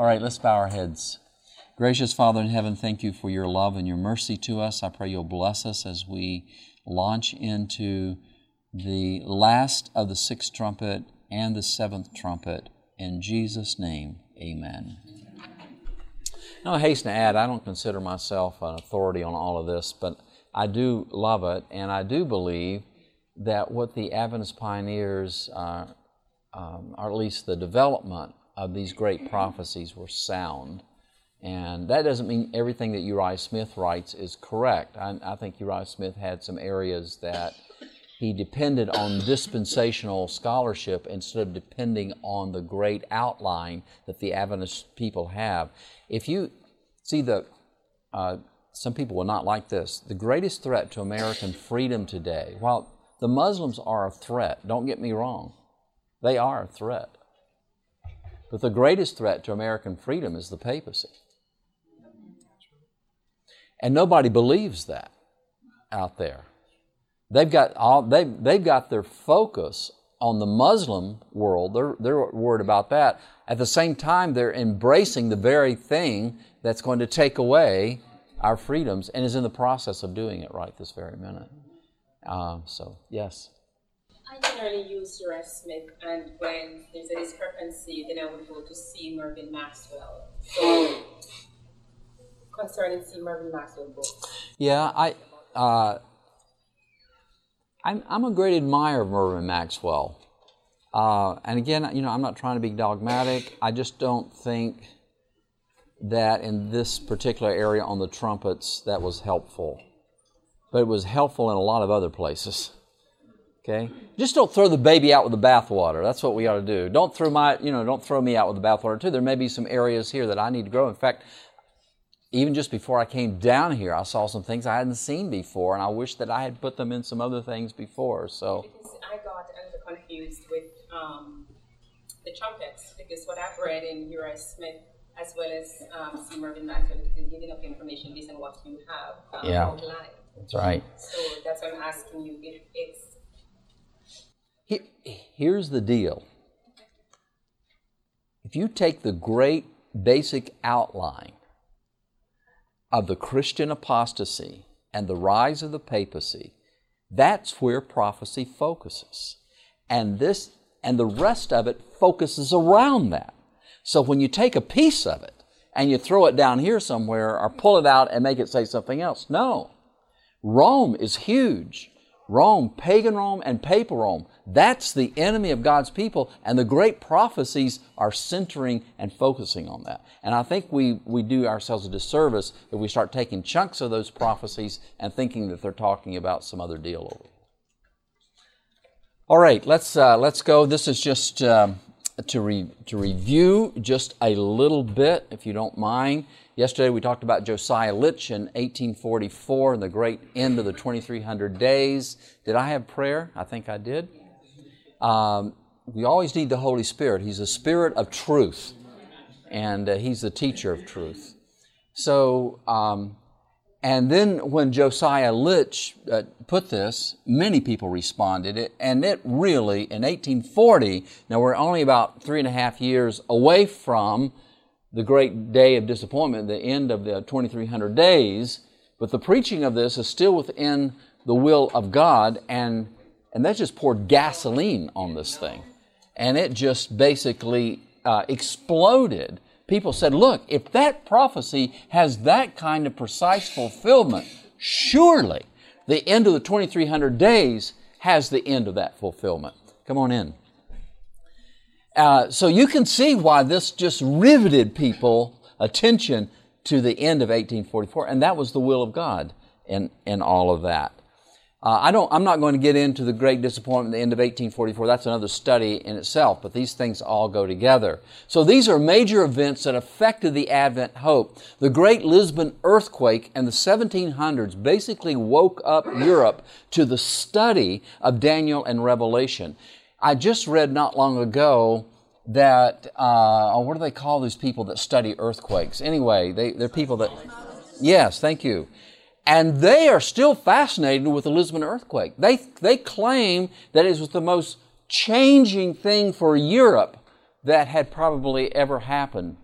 All right, let's bow our heads. Gracious Father in heaven, thank you for your love and your mercy to us. I pray you'll bless us as we launch into the last of the sixth trumpet and the seventh trumpet. In Jesus' name, amen. Now, I hasten to add, I don't consider myself an authority on all of this, but I do love it, and I do believe that what the Adventist pioneers, uh, um, or at least the development of these great prophecies, were sound. And that doesn't mean everything that Uriah Smith writes is correct. I, I think Uriah Smith had some areas that he depended on dispensational scholarship instead of depending on the great outline that the Adventist people have. If you see the, uh, some people will not like this, the greatest threat to American freedom today, while the Muslims are a threat, don't get me wrong, they are a threat. But the greatest threat to American freedom is the papacy. And nobody believes that out there. They've got, all, they've, they've got their focus on the Muslim world. They're, they're worried about that. At the same time, they're embracing the very thing that's going to take away our freedoms and is in the process of doing it right this very minute. Um, so, yes. I generally use Uriah Smith, and when there's a discrepancy, then I would go to C. Mervyn Maxwell. So, concerning C. Mervyn Maxwell books. Yeah, I, uh, I'm, I'm a great admirer of Mervyn Maxwell. Uh, and again, you know, I'm not trying to be dogmatic. I just don't think that in this particular area on the trumpets that was helpful. But it was helpful in a lot of other places. Okay? Just don't throw the baby out with the bathwater. That's what we ought to do. Don't throw my, you know, don't throw me out with the bathwater too. There may be some areas here that I need to grow. In fact, even just before I came down here, I saw some things I hadn't seen before, and I wish that I had put them in some other things before. So Because I got a little confused with um, the trumpets because what I've read in Uriah Smith as well as um, C. Mervyn Maxwell is giving up information based on what you have um, Yeah. outlined. that's right. So that's why I'm asking you if it's Here's the deal. If you take the great basic outline of the Christian apostasy and the rise of the papacy, that's where prophecy focuses. And this and the rest of it focuses around that. So when you take a piece of it and you throw it down here somewhere or pull it out and make it say something else, no. Rome is huge. Rome, pagan Rome and papal Rome, that's the enemy of God's people, and the great prophecies are centering and focusing on that. And I think we, we do ourselves a disservice if we start taking chunks of those prophecies and thinking that they're talking about some other deal. All right, let's, uh, let's go. This is just um, to, re- to review just a little bit, if you don't mind. Yesterday we talked about Josiah Litch in 1844 and the great end of the 2300 days. Did I have prayer? I think I did. Um, we always need the Holy Spirit. He's a spirit of truth, and uh, He's the teacher of truth. So, um, and then when Josiah Litch uh, put this, many people responded, and it really, in 1840, now we're only about three and a half years away from the great day of disappointment, the end of the 2300 days, but the preaching of this is still within the will of God, and, and that just poured gasoline on this thing. And it just basically uh, exploded. People said, look, if that prophecy has that kind of precise fulfillment, surely the end of the 2300 days has the end of that fulfillment. Come on in. Uh, so you can see why this just riveted people attention to the end of 1844, and that was the will of God in, in all of that. Uh, I don't, I'm not going to get into the great disappointment at the end of 1844. That's another study in itself, but these things all go together. So these are major events that affected the Advent hope. The Great Lisbon earthquake and the 1700s basically woke up Europe to the study of Daniel and Revelation. I just read not long ago that, uh, oh, what do they call these people that study earthquakes? Anyway, they, they're people that, yes, thank you. And they are still fascinated with the Lisbon earthquake. They, they claim that it was the most changing thing for Europe that had probably ever happened.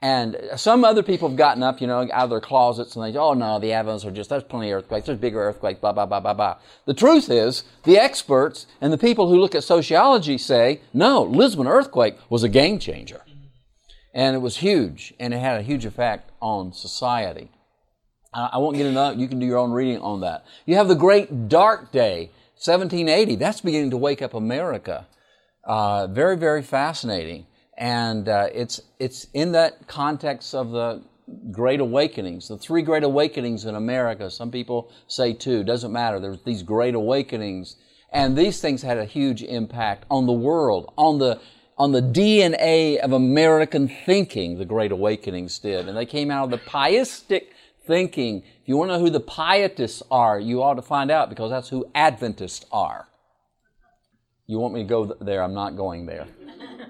And some other people have gotten up, you know, out of their closets and they, say, oh no, the Adventists are just, there's plenty of earthquakes, there's bigger earthquakes, blah, blah, blah, blah, blah. The truth is, the experts and the people who look at sociology say, no, Lisbon earthquake was a game changer. And it was huge, and it had a huge effect on society. I won't get into. You can do your own reading on that. You have the Great Dark Day, 1780. That's beginning to wake up America. Uh, very, very fascinating. And uh, it's, it's in that context of the Great Awakenings, the three Great Awakenings in America. Some people say two, doesn't matter. There's these Great Awakenings. And these things had a huge impact on the world, on the, on the DNA of American thinking, the Great Awakenings did. And they came out of the pietistic thinking. If you want to know who the pietists are, you ought to find out because that's who Adventists are. You want me to go there? I'm not going there.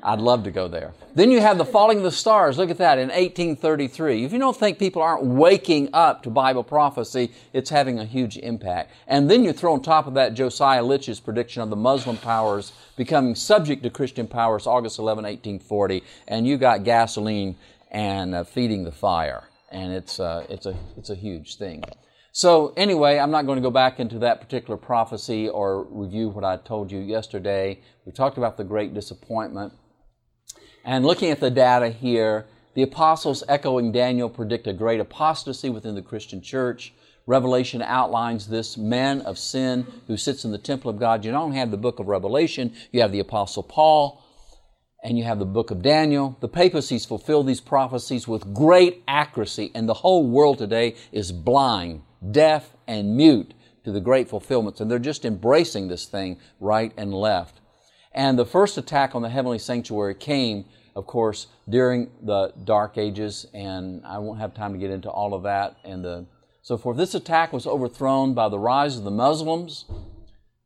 I'd love to go there. Then you have the falling of the stars. Look at that in 1833. If you don't think people aren't waking up to Bible prophecy, it's having a huge impact. And then you throw on top of that Josiah Litch's prediction of the Muslim powers becoming subject to Christian powers August 11, 1840, and you got gasoline and uh, feeding the fire. And it's, uh, it's, a, it's a huge thing. So, anyway, I'm not going to go back into that particular prophecy or review what I told you yesterday. We talked about the great disappointment. And looking at the data here, the apostles echoing Daniel predict a great apostasy within the Christian church. Revelation outlines this man of sin who sits in the temple of God. You don't have the book of Revelation, you have the apostle Paul, and you have the book of Daniel. The papacies fulfill these prophecies with great accuracy, and the whole world today is blind, deaf, and mute to the great fulfillments. And they're just embracing this thing right and left. And the first attack on the heavenly sanctuary came of course, during the Dark Ages, and I won't have time to get into all of that and the so forth. This attack was overthrown by the rise of the Muslims,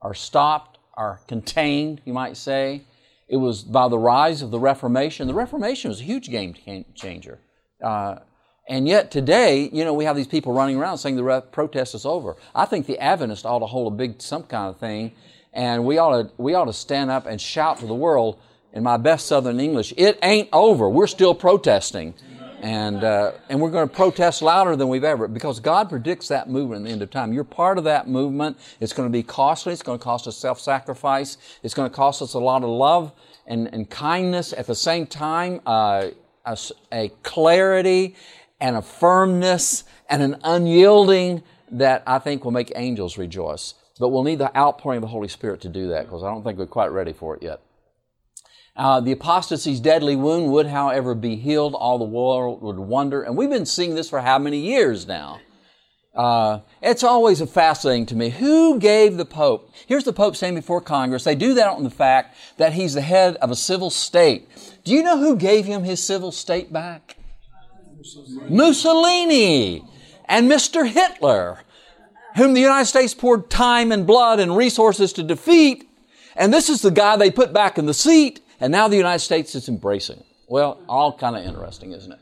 are stopped, are contained, you might say. It was by the rise of the Reformation. The Reformation was a huge game changer. Uh, and yet today, you know, we have these people running around saying the protest is over. I think the Adventists ought to hold a big some kind of thing, and we ought to we ought to stand up and shout to the world in my best Southern English, it ain't over. We're still protesting. And, uh, and we're going to protest louder than we've ever, because God predicts that movement in the end of time. You're part of that movement. It's going to be costly. It's going to cost us self-sacrifice. It's going to cost us a lot of love and, and kindness at the same time, uh, a, a clarity and a firmness and an unyielding that I think will make angels rejoice. But we'll need the outpouring of the Holy Spirit to do that because I don't think we're quite ready for it yet. Uh, the apostasy's deadly wound would, however, be healed. All the world would wonder. And we've been seeing this for how many years now? Uh, it's always fascinating to me. Who gave the Pope? Here's the Pope standing before Congress. They do that on the fact that he's the head of a civil state. Do you know who gave him his civil state back? Mussolini. Mussolini and Mr. Hitler, whom the United States poured time and blood and resources to defeat. And this is the guy they put back in the seat. And now the United States is embracing it. Well, all kind of interesting, isn't it?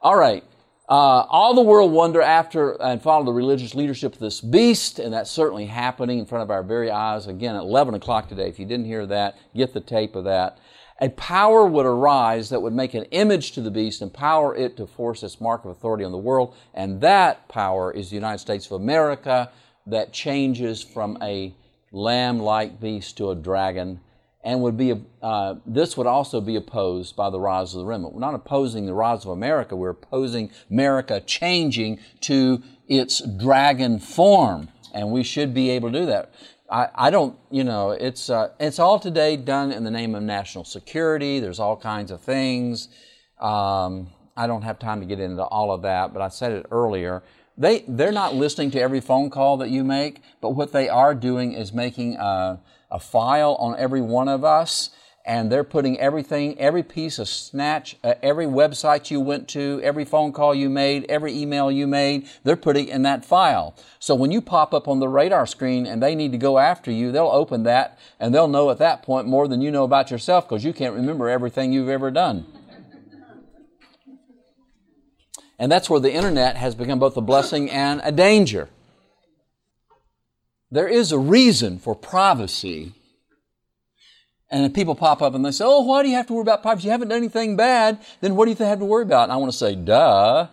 All right. Uh, all the world wonder after and follow the religious leadership of this beast, and that's certainly happening in front of our very eyes. Again, at 11 o'clock today. If you didn't hear that, get the tape of that. A power would arise that would make an image to the beast, empower it to force its mark of authority on the world, and that power is the United States of America that changes from a lamb-like beast to a dragon and would be uh, this would also be opposed by the rise of the remnant. We're not opposing the rise of America. We're opposing America changing to its dragon form, and we should be able to do that. I, I don't, you know, it's uh, it's all today done in the name of national security. There's all kinds of things. Um, I don't have time to get into all of that, but I said it earlier. They they're not listening to every phone call that you make, but what they are doing is making. Uh, a file on every one of us and they're putting everything, every piece of snatch, uh, every website you went to, every phone call you made, every email you made, they're putting in that file. So when you pop up on the radar screen and they need to go after you, they'll open that and they'll know at that point more than you know about yourself because you can't remember everything you've ever done. And that's where the internet has become both a blessing and a danger. There is a reason for privacy And people pop up and they say, Oh, why do you have to worry about privacy? You haven't done anything bad. Then what do you have to worry about? And I want to say, Duh.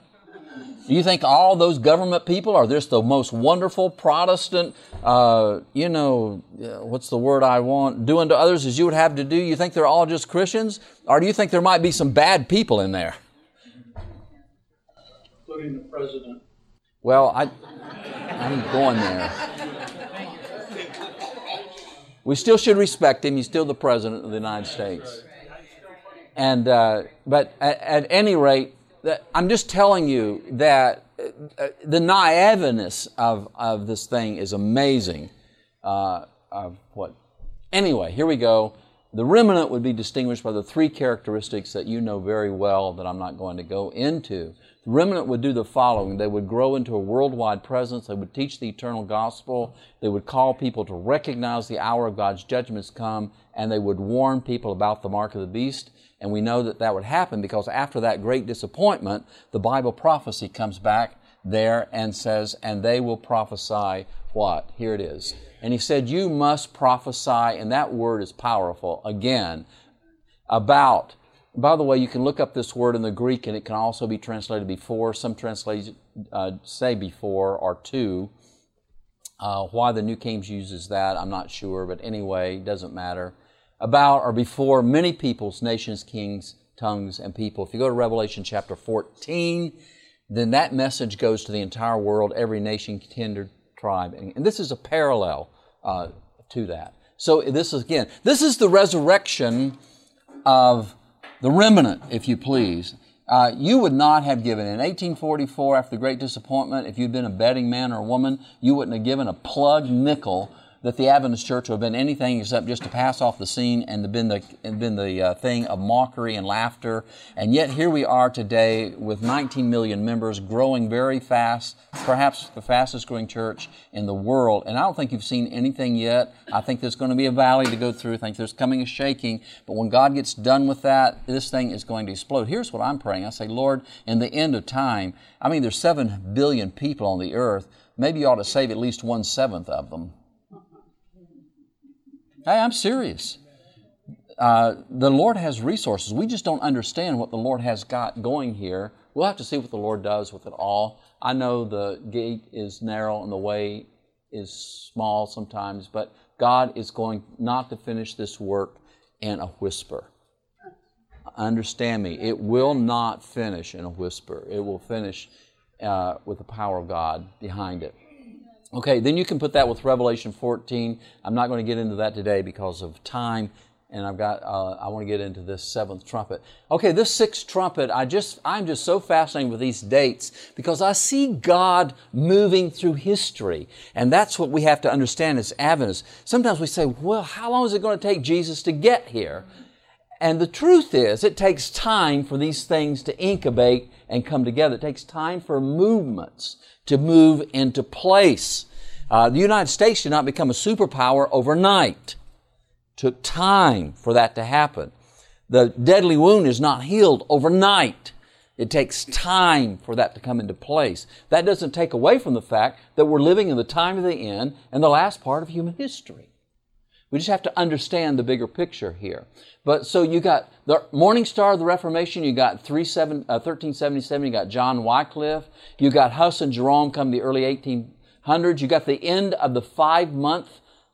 Do you think all those government people are just the most wonderful Protestant, uh, you know, what's the word I want, doing to others as you would have to do? You think they're all just Christians? Or do you think there might be some bad people in there? Including the president. Well, I, I'm going there. We still should respect him. He's still the president of the United States. And, uh, but at, at any rate, I'm just telling you that uh, the naiveness of, of this thing is amazing. Uh, of what? Anyway, here we go. The remnant would be distinguished by the three characteristics that you know very well that I'm not going to go into. The remnant would do the following. They would grow into a worldwide presence. They would teach the eternal gospel. They would call people to recognize the hour of God's judgments come, and they would warn people about the mark of the beast. And we know that that would happen because after that great disappointment, the Bible prophecy comes back there and says, and they will prophesy what? Here it is. And he said, You must prophesy, and that word is powerful, again, about. By the way, you can look up this word in the Greek, and it can also be translated before. Some translations uh, say before or to. Uh, why the New King uses that, I'm not sure, but anyway, it doesn't matter about or before many peoples, nations, kings, tongues, and people. If you go to Revelation chapter 14, then that message goes to the entire world, every nation, kindred, tribe. And, and this is a parallel uh, to that. So this is, again, this is the resurrection of the remnant, if you please. Uh, you would not have given in 1844 after the great disappointment if you'd been a betting man or a woman you wouldn't have given a plug nickel that the Adventist church would have been anything except just to pass off the scene and been the, been the uh, thing of mockery and laughter. And yet here we are today with 19 million members, growing very fast, perhaps the fastest growing church in the world. And I don't think you've seen anything yet. I think there's going to be a valley to go through. I think there's coming a shaking. But when God gets done with that, this thing is going to explode. Here's what I'm praying. I say, Lord, in the end of time, I mean, there's 7 billion people on the earth. Maybe you ought to save at least one seventh of them. Hey, I'm serious. Uh, the Lord has resources. We just don't understand what the Lord has got going here. We'll have to see what the Lord does with it all. I know the gate is narrow and the way is small sometimes, but God is going not to finish this work in a whisper. Understand me, it will not finish in a whisper. It will finish uh, with the power of God behind it. Okay, then you can put that with Revelation 14. I'm not going to get into that today because of time, and I've got uh, I want to get into this seventh trumpet. Okay, this sixth trumpet, I just I'm just so fascinated with these dates because I see God moving through history, and that's what we have to understand as Adventists. Sometimes we say, well, how long is it going to take Jesus to get here? And the truth is, it takes time for these things to incubate and come together. It takes time for movements to move into place. Uh, the United States did not become a superpower overnight. It took time for that to happen. The deadly wound is not healed overnight. It takes time for that to come into place. That doesn't take away from the fact that we're living in the time of the end and the last part of human history. We just have to understand the bigger picture here. But so you got the Morning Star of the Reformation, you got 1377, uh, you got John Wycliffe, you got Huss and Jerome come the early 1800s, you got the end of the five month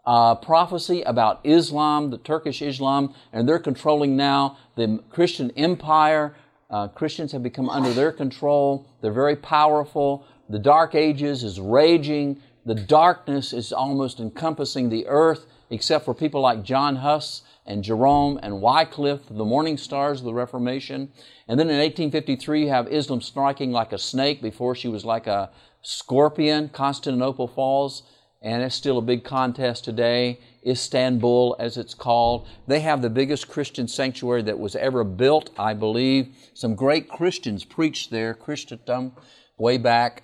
uh, prophecy about Islam, the Turkish Islam, and they're controlling now the Christian empire. Uh, Christians have become under their control. They're very powerful. The Dark Ages is raging. The darkness is almost encompassing the earth except for people like John Huss and Jerome and Wycliffe, the morning stars of the Reformation. And then in 1853, you have Islam striking like a snake before she was like a scorpion. Constantinople falls, and it's still a big contest today. Istanbul, as it's called. They have the biggest Christian sanctuary that was ever built, I believe. Some great Christians preached there, Christendom, way back.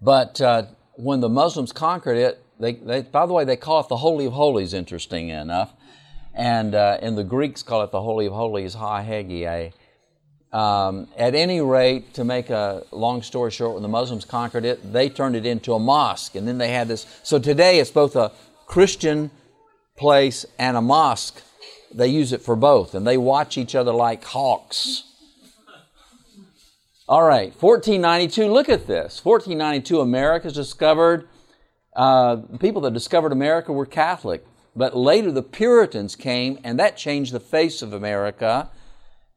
But uh, when the Muslims conquered it, they, they, by the way, they call it the Holy of Holies, interesting enough. And, uh, and the Greeks call it the Holy of Holies, Ha Hagia. Um, at any rate, to make a long story short, when the Muslims conquered it, they turned it into a mosque. And then they had this. So today it's both a Christian place and a mosque they use it for both, and they watch each other like hawks. All right, 1492, look at this. 1492, America's discovered. Uh, people that discovered America were Catholic, but later the Puritans came, and that changed the face of America.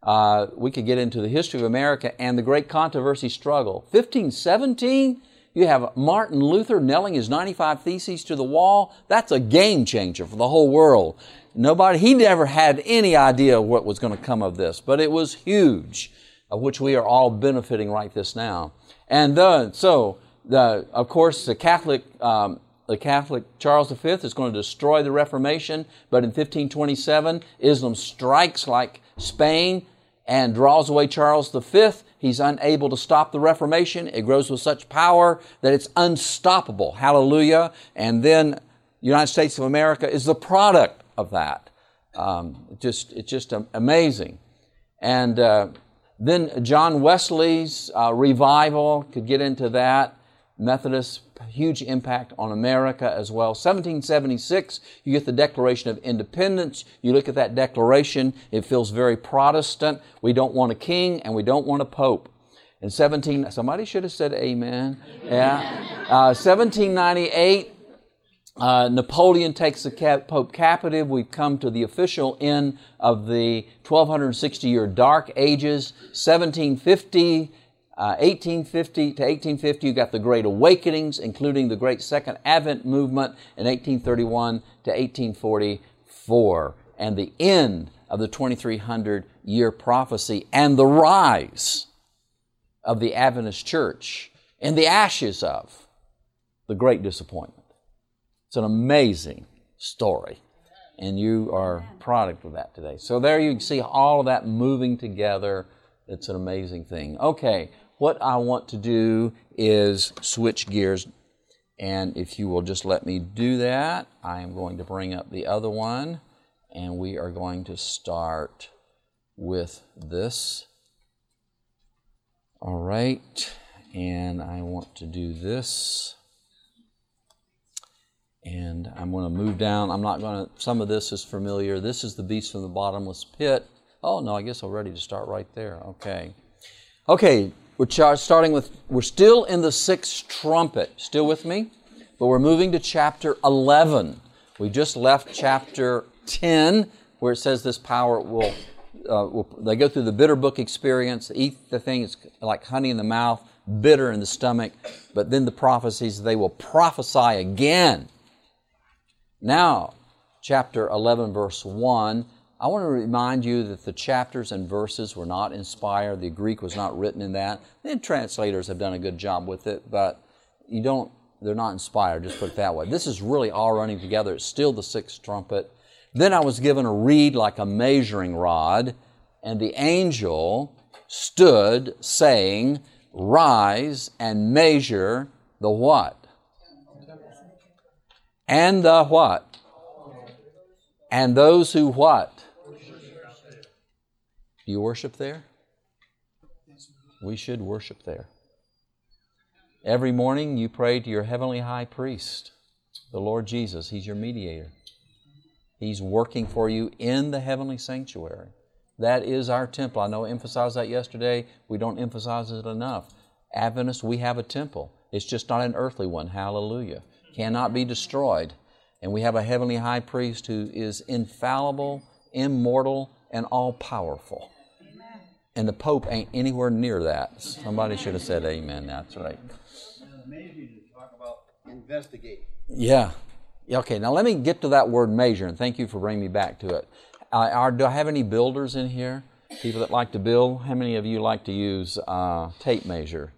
Uh, we could get into the history of America and the great controversy struggle. 1517, you have Martin Luther nailing his 95 Theses to the wall. That's a game changer for the whole world. Nobody, he never had any idea what was going to come of this, but it was huge, of which we are all benefiting right this now. And uh, so, the, of course, the Catholic, um, the Catholic Charles V is going to destroy the Reformation, but in 1527, Islam strikes like Spain and draws away Charles V. He's unable to stop the Reformation. It grows with such power that it's unstoppable. Hallelujah. And then United States of America is the product of that. Um, just, it's just amazing. And uh, then John Wesley's uh, revival, could get into that. Methodist, huge impact on America as well. 1776, you get the Declaration of Independence. You look at that declaration, it feels very Protestant. We don't want a king and we don't want a pope. In 17, somebody should have said amen. Yeah. Uh, 1798, uh, Napoleon takes the cap- Pope captive. We've come to the official end of the 1260 year Dark Ages. 1750, 1850 uh, to 1850, you got the Great Awakenings, including the Great Second Advent Movement in 1831 to 1844, and the end of the 2300 year prophecy and the rise of the Adventist Church in the ashes of the Great Disappointment. It's an amazing story, and you are product of that today. So there you can see all of that moving together. It's an amazing thing. Okay, what I want to do is switch gears. And if you will just let me do that, I am going to bring up the other one. And we are going to start with this. All right. And I want to do this. And I'm going to move down. I'm not going to, some of this is familiar. This is the beast from the bottomless pit. Oh, no, I guess I'm ready to start right there. Okay. Okay, we're starting with, we're still in the sixth trumpet. Still with me? But we're moving to chapter 11. We just left chapter 10, where it says this power will, uh, will, they go through the bitter book experience, eat the thing, it's like honey in the mouth, bitter in the stomach, but then the prophecies, they will prophesy again. Now, chapter 11, verse 1 I want to remind you that the chapters and verses were not inspired. The Greek was not written in that. The translators have done a good job with it, but you don't, they're not inspired, just put it that way. This is really all running together. It's still the sixth trumpet. Then I was given a reed like a measuring rod, and the angel stood saying, Rise and measure the what? And the what? And those who what? You worship there? We should worship there. Every morning you pray to your heavenly high priest, the Lord Jesus. He's your mediator. He's working for you in the heavenly sanctuary. That is our temple. I know I emphasized that yesterday. We don't emphasize it enough. Adventists, we have a temple. It's just not an earthly one. Hallelujah. Cannot be destroyed. And we have a heavenly high priest who is infallible, immortal, and all powerful. And the Pope ain't anywhere near that. Somebody should have said amen. That's right. Amazing to talk about investigate. Yeah. Okay, now let me get to that word measure, and thank you for bringing me back to it. Uh, are, do I have any builders in here? People that like to build? How many of you like to use uh, tape measure?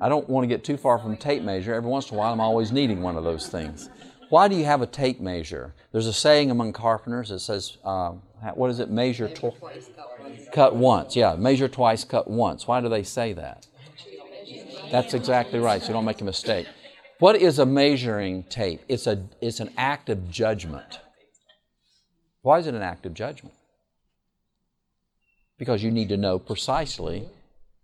I don't want to get too far from tape measure. Every once in a while, I'm always needing one of those things. Why do you have a tape measure? There's a saying among carpenters that says, uh, what is it? Measure, twice, cut once. Yeah, measure twice, cut once. Why do they say that? That's exactly right. So you don't make a mistake. What is a measuring tape? It's a it's an act of judgment. Why is it an act of judgment? Because you need to know precisely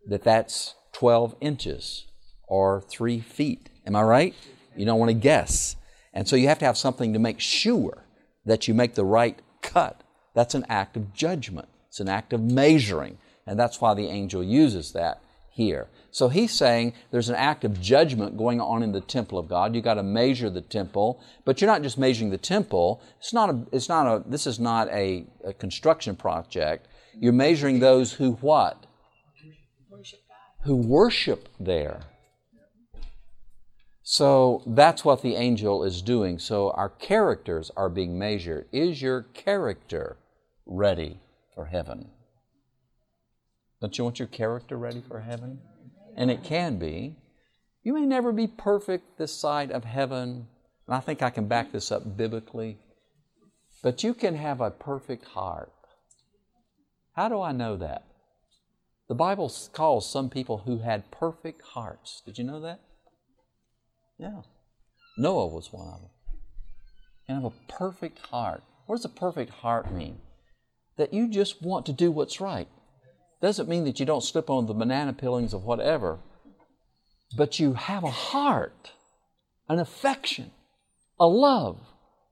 that that's 12 inches or three feet. Am I right? You don't want to guess. And so you have to have something to make sure that you make the right cut That's an act of judgment. It's an act of measuring. And that's why the angel uses that here. So he's saying there's an act of judgment going on in the temple of God. You've got to measure the temple, but you're not just measuring the temple. It's not a, it's not a, this is not a, a construction project. You're measuring those who what? Who worship there. So that's what the angel is doing. So our characters are being measured. Is your character ready for heaven? Don't you want your character ready for heaven? And it can be. You may never be perfect this side of heaven. And I think I can back this up biblically. But you can have a perfect heart. How do I know that? The Bible calls some people who had perfect hearts. Did you know that? Yeah. Noah was one of them. And have a perfect heart. What does a perfect heart mean? That you just want to do what's right. Doesn't mean that you don't slip on the banana peelings of whatever, but you have a heart, an affection, a love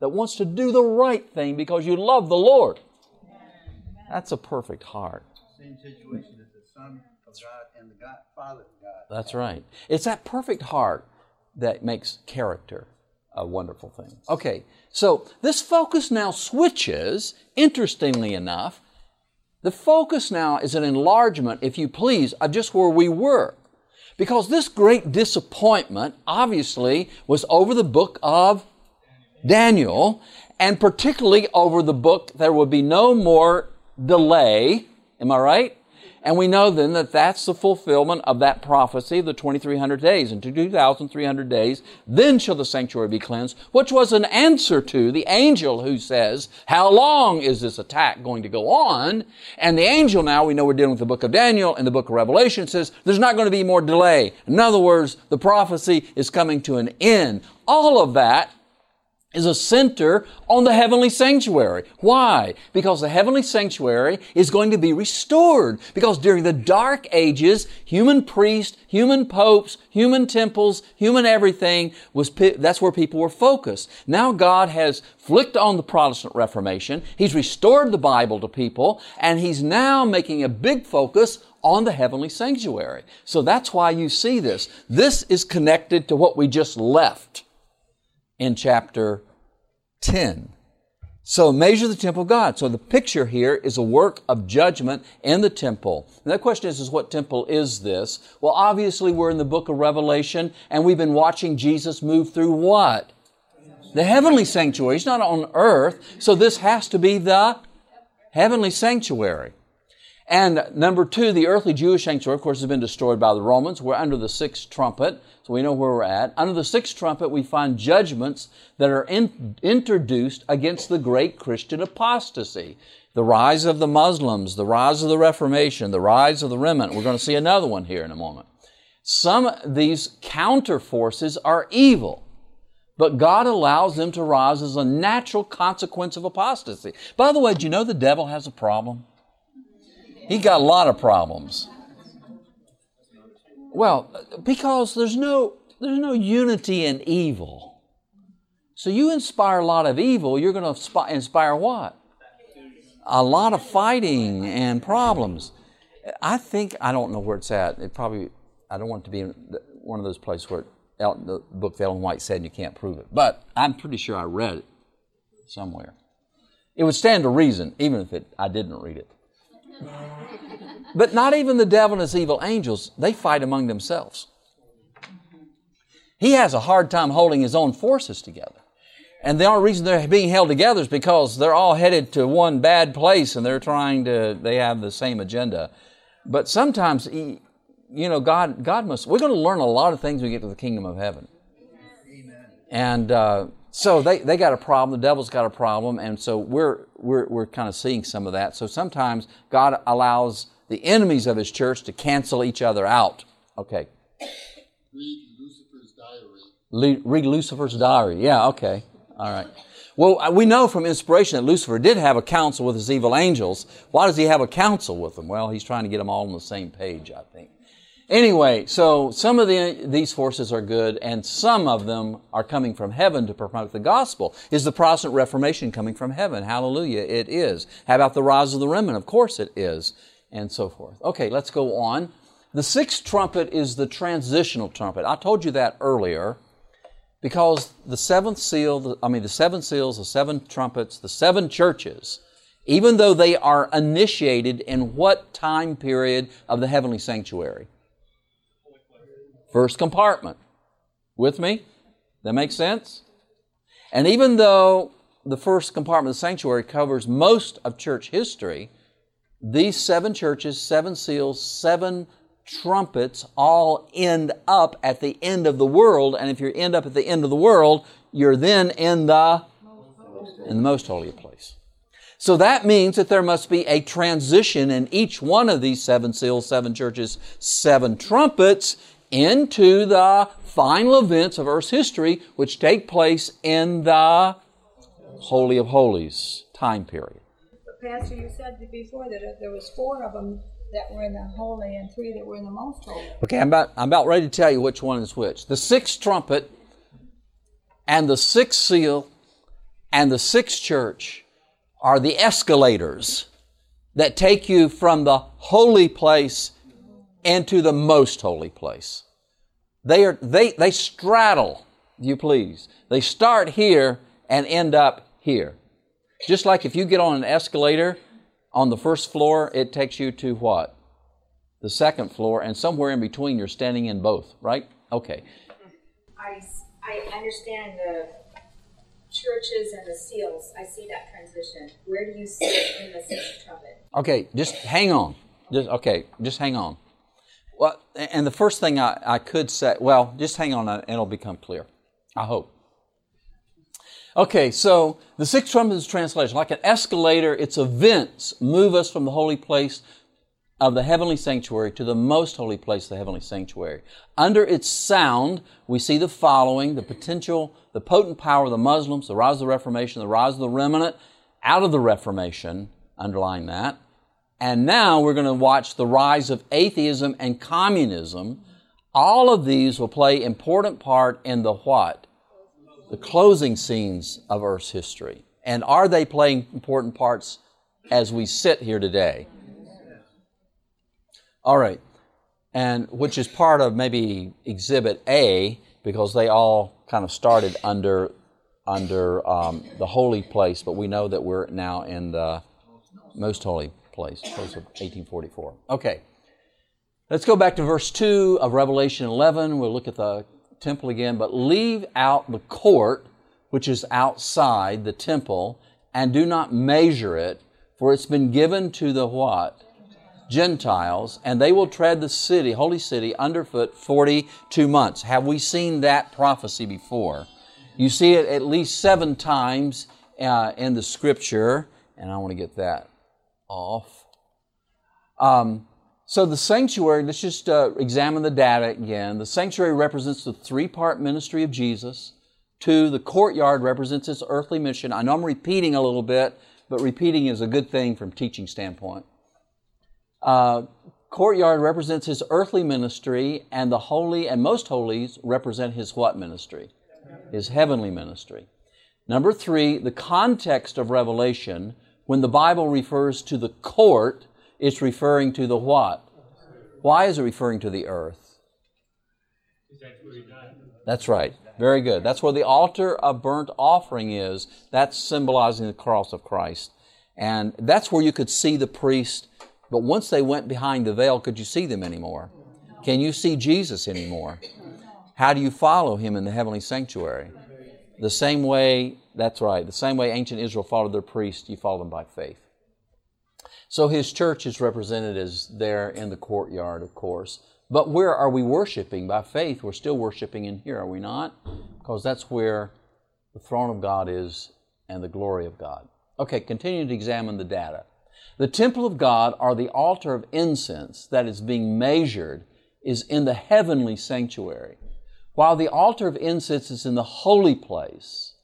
that wants to do the right thing because you love the Lord. That's a perfect heart. Same situation as the Son of God and the God, Father of God. That's right. It's that perfect heart that makes character a wonderful thing. Okay, so this focus now switches, interestingly enough. The focus now is an enlargement, if you please, of just where we were. Because this great disappointment obviously was over the book of Daniel, and particularly over the book, there would be no more delay. Am I right? And we know then that that's the fulfillment of that prophecy, the 2300 days. In 2300 days, then shall the sanctuary be cleansed, which was an answer to the angel who says, How long is this attack going to go on? And the angel now, we know we're dealing with the book of Daniel and the book of Revelation says, There's not going to be more delay. In other words, the prophecy is coming to an end. All of that is a center on the heavenly sanctuary. Why? Because the heavenly sanctuary is going to be restored. Because during the dark ages, human priests, human popes, human temples, human everything was, that's where people were focused. Now God has flicked on the Protestant Reformation. He's restored the Bible to people and He's now making a big focus on the heavenly sanctuary. So that's why you see this. This is connected to what we just left in chapter 10. So measure the temple of God. So the picture here is a work of judgment in the temple. And the question is, is what temple is this? Well, obviously we're in the book of Revelation and we've been watching Jesus move through what? The heavenly sanctuary. He's not on earth. So this has to be the heavenly sanctuary. And number two, the earthly Jewish sanctuary, of course, has been destroyed by the Romans. We're under the sixth trumpet, so we know where we're at. Under the sixth trumpet, we find judgments that are in, introduced against the great Christian apostasy. The rise of the Muslims, the rise of the Reformation, the rise of the remnant. We're going to see another one here in a moment. Some of these counter forces are evil but God allows them to rise as a natural consequence of apostasy. By the way, do you know the devil has a problem? He got a lot of problems. Well, because there's no there's no unity in evil. So you inspire a lot of evil, you're going to inspire what? A lot of fighting and problems. I think I don't know where it's at. It probably I don't want it to be one of those places where the book Ellen White said you can't prove it, but I'm pretty sure I read it somewhere. It would stand to reason, even if it, I didn't read it. But not even the devil and his evil angels, they fight among themselves. He has a hard time holding his own forces together. And the only reason they're being held together is because they're all headed to one bad place and they're trying to, they have the same agenda. But sometimes, you know, God, God must, we're going to learn a lot of things when we get to the kingdom of heaven. Amen. And uh, so they, they got a problem, the devil's got a problem, and so we're, we're, we're kind of seeing some of that. So sometimes God allows the enemies of his church to cancel each other out. Okay. Read Lucifer's diary. Le- read Lucifer's diary. Yeah, okay. All right. Well, uh, we know from inspiration that Lucifer did have a council with his evil angels. Why does he have a council with them? Well, he's trying to get them all on the same page, I think. Anyway, so some of the, these forces are good, and some of them are coming from heaven to promote the gospel. Is the Protestant Reformation coming from heaven? Hallelujah, it is. How about the rise of the remnant? Of course it is, and so forth. Okay, let's go on. The sixth trumpet is the transitional trumpet. I told you that earlier because the seventh seal, I mean, the seven seals, the seven trumpets, the seven churches, even though they are initiated in what time period of the heavenly sanctuary? First compartment. With me? That makes sense? And even though the first compartment of the sanctuary covers most of church history, these seven churches, seven seals, seven trumpets all end up at the end of the world. And if you end up at the end of the world, you're then in the, in the most holy place. So that means that there must be a transition in each one of these seven seals, seven churches, seven trumpets into the final events of Earth's history, which take place in the Holy of Holies time period. But Pastor, you said before that uh, there was four of them that were in the holy and three that were in the most holy. Okay, I'm about, I'm about ready to tell you which one is which. The sixth trumpet and the sixth seal and the sixth church are the escalators that take you from the holy place into the most holy place. They are they they straddle, you please. They start here and end up here. Just like if you get on an escalator on the first floor, it takes you to what? The second floor, and somewhere in between you're standing in both, right? Okay. I, I understand the churches and the seals. I see that transition. Where do you see it in the sixth trumpet? Okay, just hang on. Just okay, just hang on. Well, and the first thing I, I could say, well, just hang on and it'll become clear. I hope. Okay, so the sixth trumpet is translation. Like an escalator, its events move us from the holy place of the heavenly sanctuary to the most holy place the heavenly sanctuary. Under its sound, we see the following the potential, the potent power of the Muslims, the rise of the Reformation, the rise of the remnant out of the Reformation, underline that, and now we're going to watch the rise of atheism and communism. All of these will play important part in the what? The closing scenes of Earth's history. And are they playing important parts as we sit here today? All right. And which is part of maybe exhibit A because they all kind of started under under um, the holy place, but we know that we're now in the most holy place, close of 1844. Okay. Let's go back to verse 2 of Revelation 11. We'll look at the temple again, but leave out the court, which is outside the temple, and do not measure it, for it's been given to the what? Gentiles, and they will tread the city, holy city, underfoot 42 months. Have we seen that prophecy before? You see it at least seven times uh, in the scripture, and I want to get that off. Um, so the sanctuary, let's just uh, examine the data again. The sanctuary represents the three part ministry of Jesus. Two, the courtyard represents his earthly mission. I know I'm repeating a little bit, but repeating is a good thing from teaching standpoint. Uh, courtyard represents his earthly ministry, and the holy and most holies represent his what ministry? His heavenly ministry. Number three, the context of Revelation when the Bible refers to the court, it's referring to the what? Why is it referring to the earth? That's right. Very good. That's where the altar of burnt offering is. That's symbolizing the cross of Christ. And that's where you could see the priest. But once they went behind the veil, could you see them anymore? Can you see Jesus anymore? How do you follow him in the heavenly sanctuary? The same way that's right. The same way ancient Israel followed their priests, you follow them by faith. So his church is represented as there in the courtyard, of course. But where are we worshiping? By faith, we're still worshiping in here, are we not? Because that's where the throne of God is and the glory of God. Okay, continue to examine the data. The temple of God, or the altar of incense that is being measured, is in the heavenly sanctuary. While the altar of incense is in the holy place,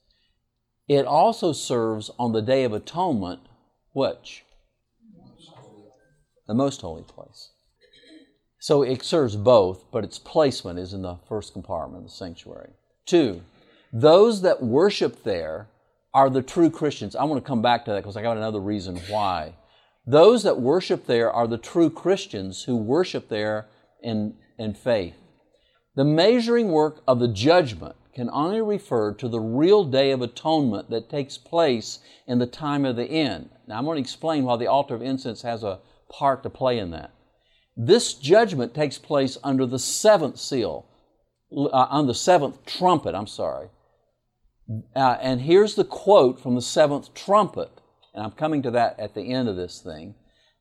it also serves on the Day of Atonement, which? The most holy place. So it serves both, but its placement is in the first compartment of the sanctuary. Two, those that worship there are the true Christians. I want to come back to that because I got another reason why. Those that worship there are the true Christians who worship there in, in faith. The measuring work of the judgment can only refer to the real day of atonement that takes place in the time of the end. Now, I'm going to explain why the altar of incense has a part to play in that. This judgment takes place under the seventh seal, uh, on the seventh trumpet, I'm sorry. Uh, and here's the quote from the seventh trumpet, and I'm coming to that at the end of this thing.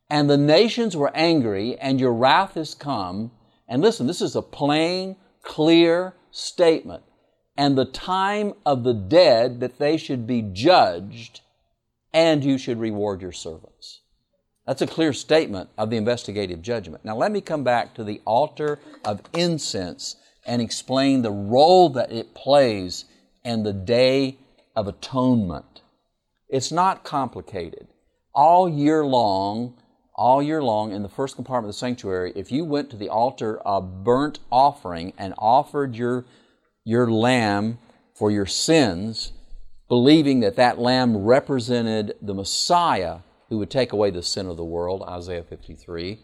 And the nations were angry, and your wrath is come. And listen, this is a plain, clear statement. And the time of the dead that they should be judged, and you should reward your servants. That's a clear statement of the investigative judgment. Now, let me come back to the altar of incense and explain the role that it plays in the day of atonement. It's not complicated. All year long, all year long in the first compartment of the sanctuary, if you went to the altar of burnt offering and offered your, your lamb for your sins, believing that that lamb represented the Messiah, who would take away the sin of the world, Isaiah 53.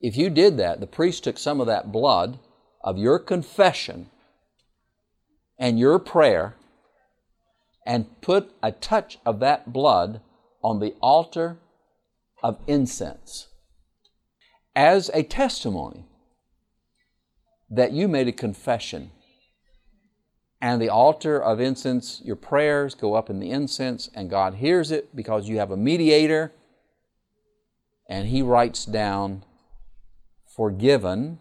If you did that, the priest took some of that blood of your confession and your prayer and put a touch of that blood on the altar of incense as a testimony that you made a confession and the altar of incense, your prayers go up in the incense, and God hears it because you have a mediator, and He writes down, forgiven.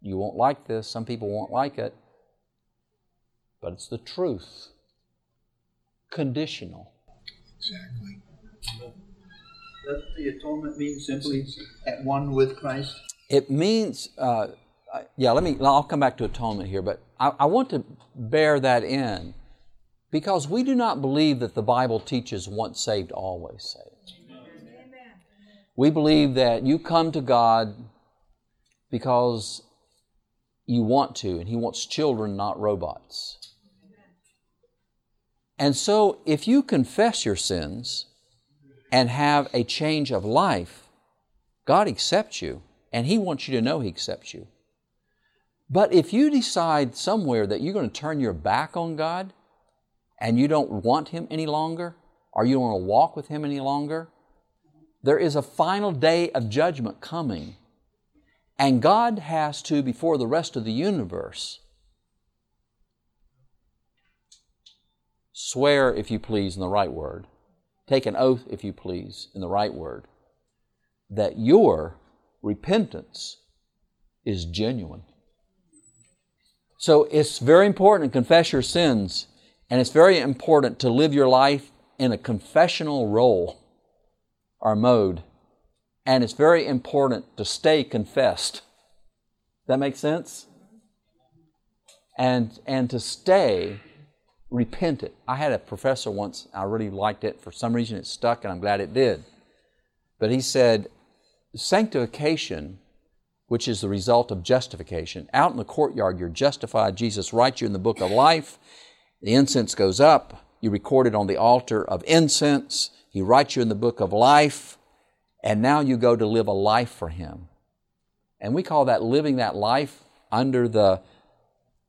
You won't like this, some people won't like it, but it's the truth. Conditional. Exactly. Does the atonement mean simply at one with Christ? It means. Uh, yeah, let me, I'll come back to atonement here, but I, I want to bear that in because we do not believe that the Bible teaches once saved, always saved. We believe that you come to God because you want to, and He wants children, not robots. And so, if you confess your sins and have a change of life, God accepts you, and He wants you to know He accepts you. But if you decide somewhere that you're going to turn your back on God and you don't want Him any longer, or you don't want to walk with Him any longer, there is a final day of judgment coming. And God has to, before the rest of the universe, swear, if you please, in the right word, take an oath, if you please, in the right word, that your repentance is genuine. So it's very important to confess your sins, and it's very important to live your life in a confessional role or mode. And it's very important to stay confessed. That makes sense? And, and to stay repentant. I had a professor once, I really liked it. For some reason, it stuck, and I'm glad it did. But he said, sanctification which is the result of justification. Out in the courtyard, you're justified. Jesus writes you in the book of life. The incense goes up. You record it on the altar of incense. He writes you in the book of life. And now you go to live a life for Him. And we call that living that life under the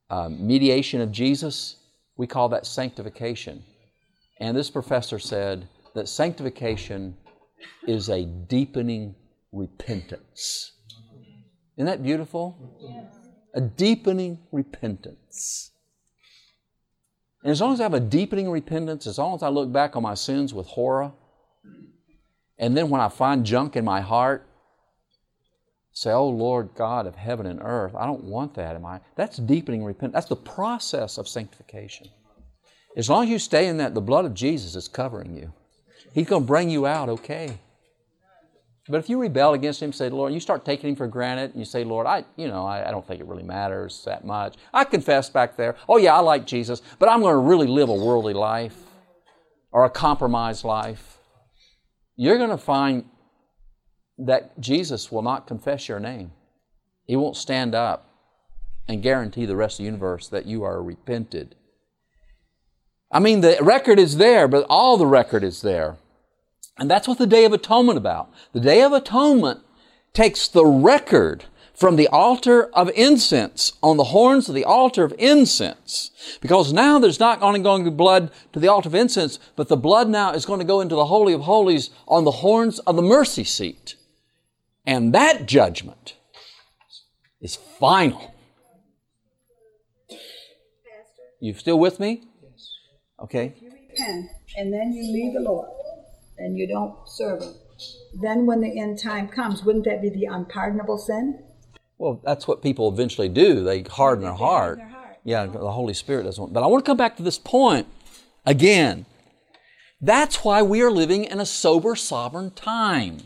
uh, mediation of Jesus. We call that sanctification. And this professor said that sanctification is a deepening repentance. Isn't that beautiful? A deepening repentance. And as long as I have a deepening repentance, as long as I look back on my sins with horror, and then when I find junk in my heart, say, Oh Lord God of heaven and earth, I don't want that in my that's deepening repentance. That's the process of sanctification. As long as you stay in that, the blood of Jesus is covering you. He's going to bring you out okay. But if you rebel against him, say, Lord, you start taking him for granted, and you say, Lord, I, you know, I, I, don't think it really matters that much. I confess back there, oh yeah, I like Jesus, but I'm going to really live a worldly life or a compromised life. You're going to find that Jesus will not confess your name. He won't stand up and guarantee the rest of the universe that you are repented. I mean, the record is there, but all the record is there. And that's what the Day of Atonement about. The Day of Atonement takes the record from the altar of incense on the horns of the altar of incense. Because now there's not only going to be blood to the altar of incense, but the blood now is going to go into the Holy of Holies on the horns of the mercy seat. And that judgment is final. You still with me? Yes. Okay. If you repent and then you leave the Lord and you don't serve Him, then when the end time comes, wouldn't that be the unpardonable sin? Well, that's what people eventually do. They harden their heart. Their heart. Yeah, the Holy Spirit doesn't want. But I want to come back to this point again. That's why we are living in a sober, sovereign time.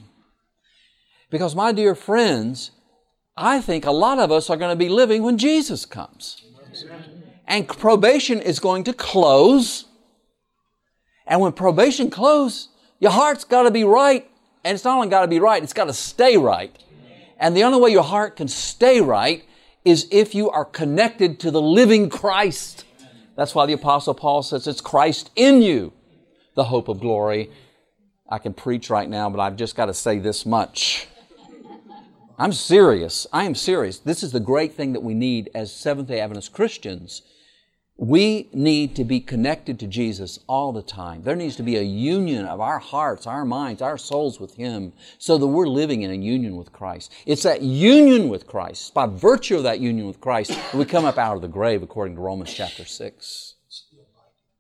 Because, my dear friends, I think a lot of us are going to be living when Jesus comes. And probation is going to close. And when probation closes, your heart's got to be right. And it's not only got to be right, it's got to stay right. And the only way your heart can stay right is if you are connected to the living Christ. That's why the Apostle Paul says it's Christ in you, the hope of glory. I can preach right now, but I've just got to say this much. I'm serious. I am serious. This is the great thing that we need as Seventh day Adventist Christians. We need to be connected to Jesus all the time. There needs to be a union of our hearts, our minds, our souls with Him so that we're living in a union with Christ. It's that union with Christ, by virtue of that union with Christ, we come up out of the grave according to Romans chapter 6.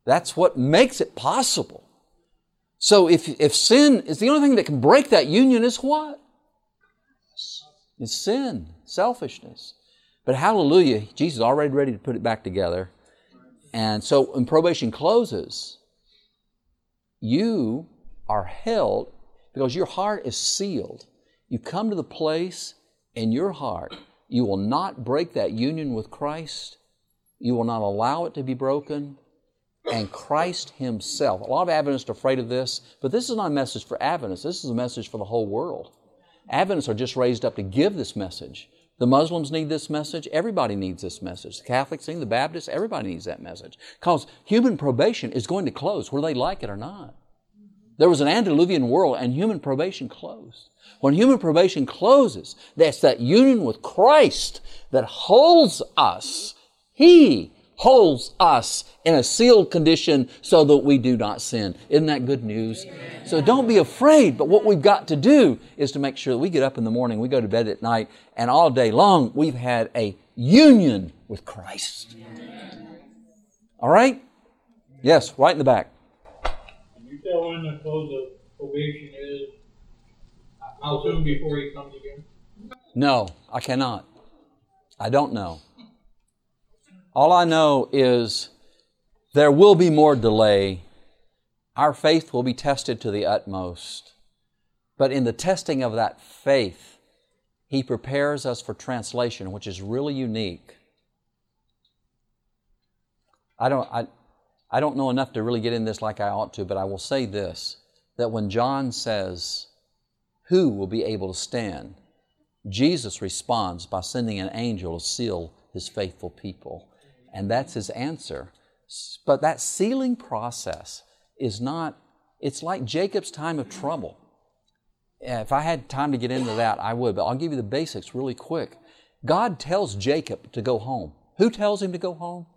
That's what makes it possible. So if, if sin is the only thing that can break that union is what? It's sin, selfishness. But hallelujah, Jesus is already ready to put it back together. And so when probation closes, you are held because your heart is sealed. You come to the place in your heart, you will not break that union with Christ. You will not allow it to be broken. And Christ Himself. A lot of Adventists are afraid of this, but this is not a message for Adventists. This is a message for the whole world. Adventists are just raised up to give this message. The Muslims need this message. Everybody needs this message. The Catholics the Baptists, everybody needs that message. Because human probation is going to close, whether they like it or not. There was an antediluvian world and human probation closed. When human probation closes, that's that union with Christ that holds us. He holds us in a sealed condition so that we do not sin. Isn't that good news? Amen. So don't be afraid, but what we've got to do is to make sure that we get up in the morning, we go to bed at night, and all day long we've had a union with Christ. All right? Yes, right in the back. Can you tell when the close of probation is? How soon before he comes again? No, I cannot. I don't know. All I know is there will be more delay. Our faith will be tested to the utmost. But in the testing of that faith, He prepares us for translation, which is really unique. I don't, I, I don't know enough to really get in this like I ought to, but I will say this that when John says, Who will be able to stand? Jesus responds by sending an angel to seal his faithful people. And that's his answer. But that sealing process is not, it's like Jacob's time of trouble. If I had time to get into that, I would, but I'll give you the basics really quick. God tells Jacob to go home. Who tells him to go home?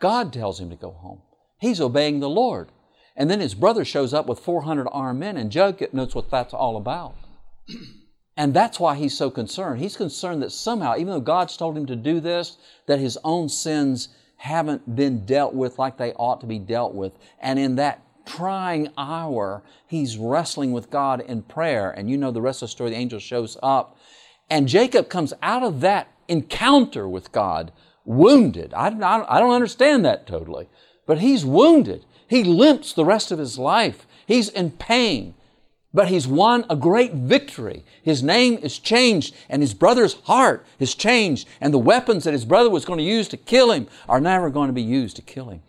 God tells him to go home. He's obeying the Lord. And then his brother shows up with 400 armed men, and Jacob knows what that's all about. And that's why he's so concerned. He's concerned that somehow, even though God's told him to do this, that his own sins haven't been dealt with like they ought to be dealt with. And in that trying hour, he's wrestling with God in prayer. And you know the rest of the story, the angel shows up. And Jacob comes out of that encounter with God wounded. I, I, I don't understand that totally, but he's wounded. He limps the rest of his life. He's in pain. But he's won a great victory. His name is changed, and his brother's heart is changed, and the weapons that his brother was going to use to kill him are never going to be used to kill him.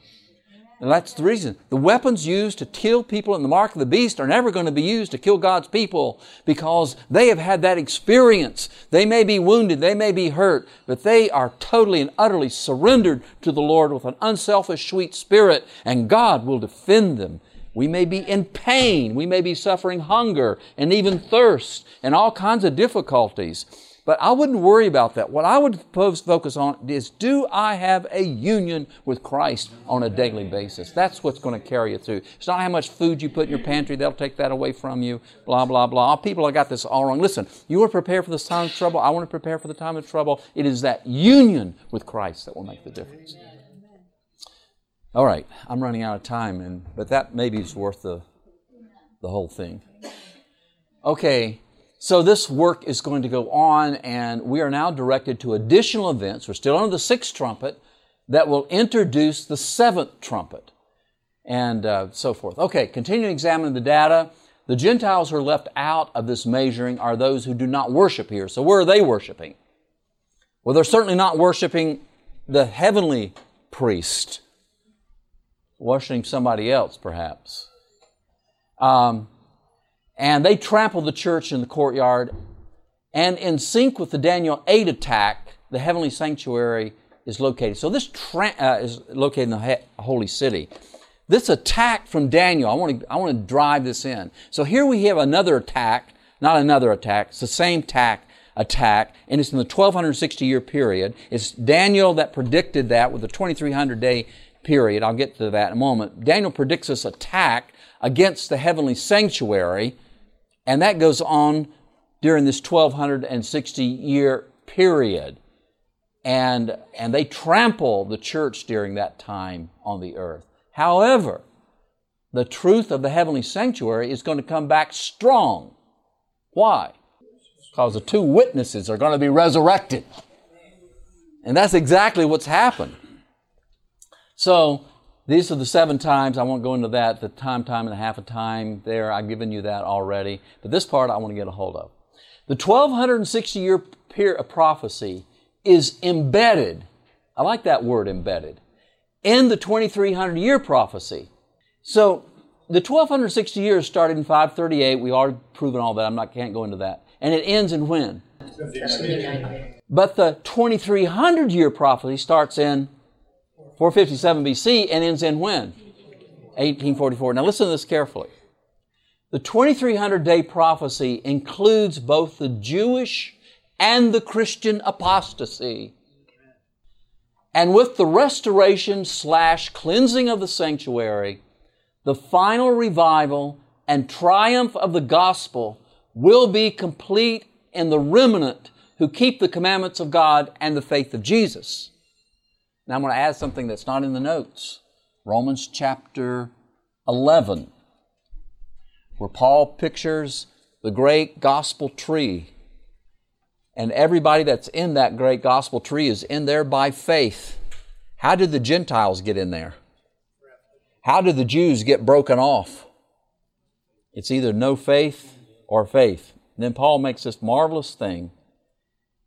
And that's the reason. The weapons used to kill people in the mark of the beast are never going to be used to kill God's people because they have had that experience. They may be wounded, they may be hurt, but they are totally and utterly surrendered to the Lord with an unselfish, sweet spirit, and God will defend them. We may be in pain, we may be suffering hunger and even thirst and all kinds of difficulties. But I wouldn't worry about that. What I would focus on is do I have a union with Christ on a daily basis? That's what's going to carry you through. It's not how much food you put in your pantry, they'll take that away from you, blah, blah, blah. People have got this all wrong. Listen, you want to prepare for the time of trouble, I want to prepare for the time of trouble. It is that union with Christ that will make the difference. All right, I'm running out of time, and but that maybe is worth the, the whole thing. Okay, so this work is going to go on, and we are now directed to additional events. We're still under the sixth trumpet that will introduce the seventh trumpet, and uh, so forth. Okay, continue examining the data. The Gentiles who are left out of this measuring are those who do not worship here. So where are they worshiping? Well, they're certainly not worshiping the heavenly priest, worshiping somebody else, perhaps. Um, and they trample the church in the courtyard. And in sync with the Daniel 8 attack, the heavenly sanctuary is located. So this tra- uh, is located in the holy city. This attack from Daniel, I want to I want to drive this in. So here we have another attack, not another attack. It's the same attack attack, and it's in the 1260 year period. It's Daniel that predicted that with the 2300 day period. I'll get to that in a moment. Daniel predicts this attack against the heavenly sanctuary and that goes on during this 1260 year period. And, and they trample the church during that time on the earth. However, the truth of the heavenly sanctuary is going to come back strong. Why? Because the two witnesses are going to be resurrected. And that's exactly what's happened. So, these are the seven times. I won't go into that. The time, time, and a half a time there. I've given you that already. But this part I want to get a hold of. The 1260 year period of uh, prophecy is embedded. I like that word embedded in the 2300 year prophecy. So the 1260 years started in 538. We already proven all that. I'm not can't go into that. And it ends in when? But the 2300 year prophecy starts in 457 BC and ends in when? 1844. Now listen to this carefully. The 2300 day prophecy includes both the Jewish and the Christian apostasy. And with the restoration slash cleansing of the sanctuary, the final revival and triumph of the gospel will be complete in the remnant who keep the commandments of God and the faith of Jesus. Now I'm going to add something that's not in the notes. Romans chapter 11, where Paul pictures the great gospel tree. And everybody that's in that great gospel tree is in there by faith. How did the Gentiles get in there? How did the Jews get broken off? It's either no faith or faith. And then Paul makes this marvelous thing.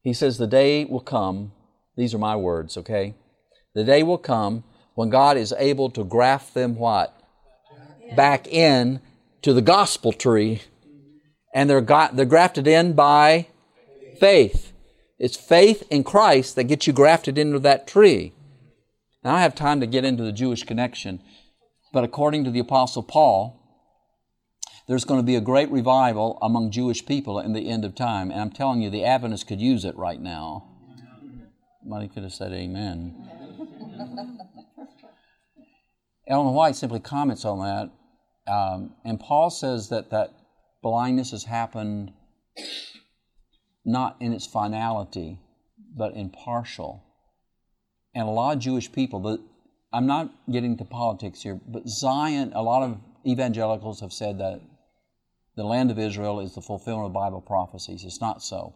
He says, The day will come, these are my words, okay? The day will come when God is able to graft them what? Back in to the gospel tree. And they're, got, they're grafted in by faith. It's faith in Christ that gets you grafted into that tree. Now, I have time to get into the Jewish connection, but according to the Apostle Paul, there's going to be a great revival among Jewish people in the end of time. And I'm telling you, the Adventists could use it right now. Somebody could have said amen. Ellen White simply comments on that, um, and Paul says that that blindness has happened not in its finality, but in partial. And a lot of Jewish people, but I'm not getting to politics here, but Zion, a lot of evangelicals have said that the land of Israel is the fulfillment of Bible prophecies. It's not so.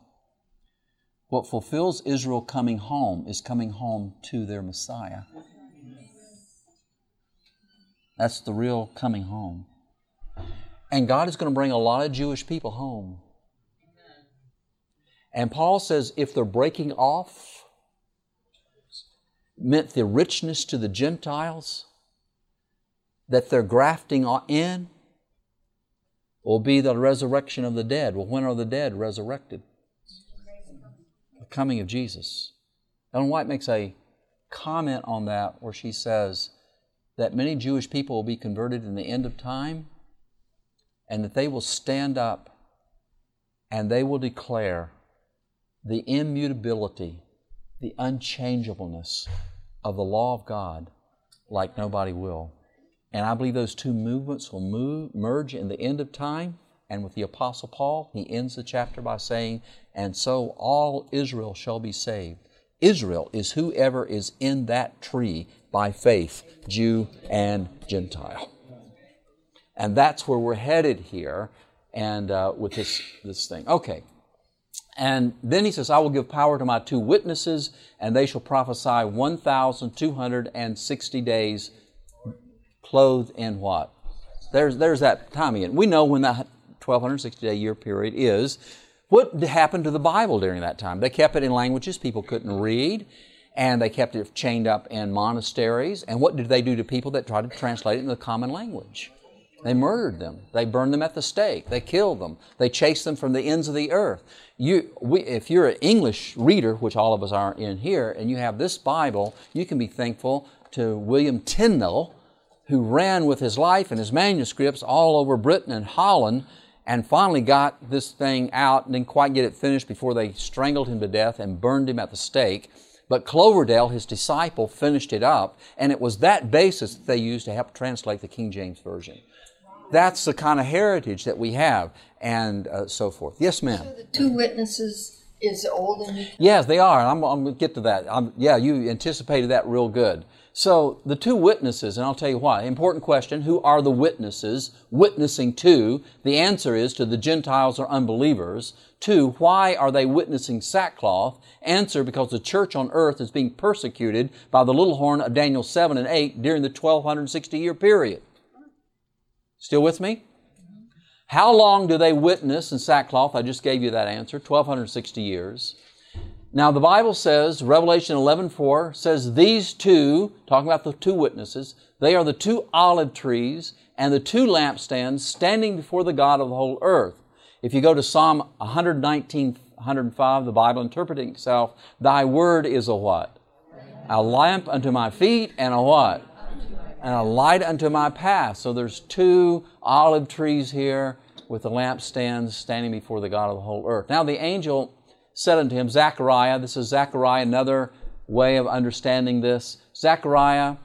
What fulfills Israel coming home is coming home to their Messiah. That's the real coming home. And God is going to bring a lot of Jewish people home. And Paul says if they're breaking off, meant the richness to the Gentiles, that they're grafting in will be the resurrection of the dead. Well, when are the dead resurrected? Coming of Jesus. Ellen White makes a comment on that where she says that many Jewish people will be converted in the end of time and that they will stand up and they will declare the immutability, the unchangeableness of the law of God like nobody will. And I believe those two movements will move, merge in the end of time. And with the Apostle Paul, he ends the chapter by saying, And so all Israel shall be saved. Israel is whoever is in that tree by faith, Jew and Gentile. And that's where we're headed here and uh, with this, this thing. Okay. And then he says, I will give power to my two witnesses, and they shall prophesy 1,260 days, clothed in what? There's, there's that time again. We know when that 1,260 day year period is. What happened to the Bible during that time? They kept it in languages people couldn't read, and they kept it chained up in monasteries. And what did they do to people that tried to translate it into the common language? They murdered them. They burned them at the stake. They killed them. They chased them from the ends of the earth. You, we, if you're an English reader, which all of us are in here, and you have this Bible, you can be thankful to William Tyndale, who ran with his life and his manuscripts all over Britain and Holland, and finally got this thing out and didn't quite get it finished before they strangled him to death and burned him at the stake. But Coverdale, his disciple, finished it up, and it was that basis that they used to help translate the King James Version. That's the kind of heritage that we have, and uh, so forth. Yes, ma'am. So the two witnesses is Old and New. Yes, they are. I'm, I'm going to get to that. I'm, yeah, you anticipated that real good. So the two witnesses, and I'll tell you why. Important question: Who are the witnesses witnessing to? The answer is to the Gentiles or unbelievers. Two, why are they witnessing sackcloth? Answer, because the church on earth is being persecuted by the little horn of Daniel 7 and 8 during the 1260 year period. Still with me? How long do they witness in sackcloth? I just gave you that answer 1260 years. Now the Bible says, Revelation 11:4 says these two, talking about the two witnesses, they are the two olive trees and the two lampstands standing before the God of the whole earth. If you go to Psalm 119, 105, the Bible interpreting itself, thy word is a what? A lamp unto my feet and a what? and a light unto my path. So there's two olive trees here with the lampstands standing before the God of the whole earth. Now the angel said unto him, Zechariah, this is Zechariah, another way of understanding this. Zechariah,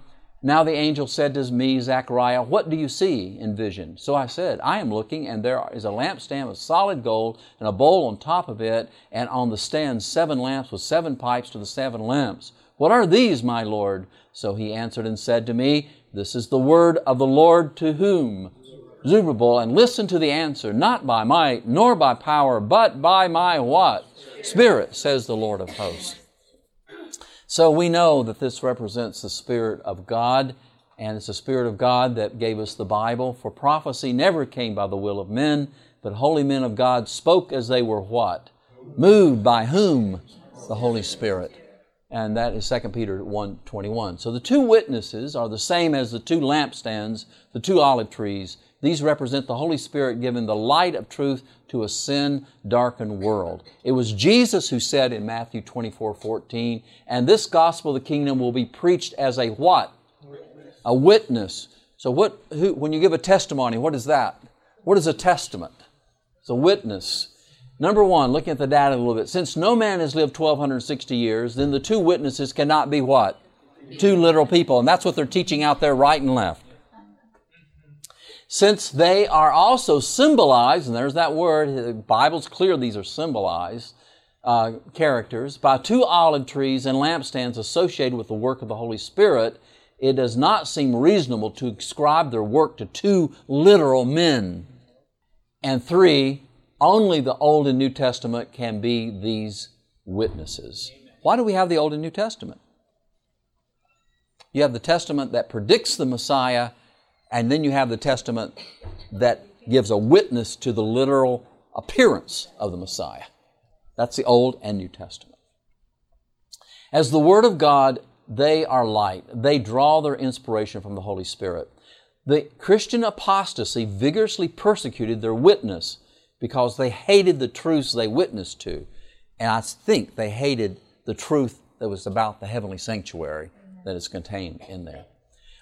now the angel said to me, Zechariah, what do you see in vision? So I said, I am looking, and there is a lampstand of solid gold, and a bowl on top of it, and on the stand seven lamps with seven pipes to the seven lamps. What are these, my Lord? So he answered and said to me, this is the word of the Lord to whom? Zerubbabel, and listen to the answer, not by might, nor by power, but by my what? Spirit, says the Lord of hosts. So we know that this represents the Spirit of God, and it's the Spirit of God that gave us the Bible. For prophecy never came by the will of men, but holy men of God spoke as they were what? Moved by whom? The Holy Spirit and that is 2 Peter 1.21. So the two witnesses are the same as the two lampstands, the two olive trees. These represent the Holy Spirit giving the light of truth to a sin-darkened world. It was Jesus who said in Matthew 24:14, and this gospel of the kingdom will be preached as a what? Witness. A witness. So what, who, when you give a testimony, what is that? What is a testament? It's a witness. Number one, looking at the data a little bit, since no man has lived 1260 years, then the two witnesses cannot be what? Two literal people. And that's what they're teaching out there right and left. Since they are also symbolized, and there's that word, the Bible's clear these are symbolized uh, characters, by two olive trees and lampstands associated with the work of the Holy Spirit, it does not seem reasonable to ascribe their work to two literal men. And three, only the Old and New Testament can be these witnesses. Why do we have the Old and New Testament? You have the Testament that predicts the Messiah, and then you have the Testament that gives a witness to the literal appearance of the Messiah. That's the Old and New Testament. As the Word of God, they are light. They draw their inspiration from the Holy Spirit. The Christian apostasy vigorously persecuted their witness because they hated the truths they witnessed to. And I think they hated the truth that was about the heavenly sanctuary that is contained in there.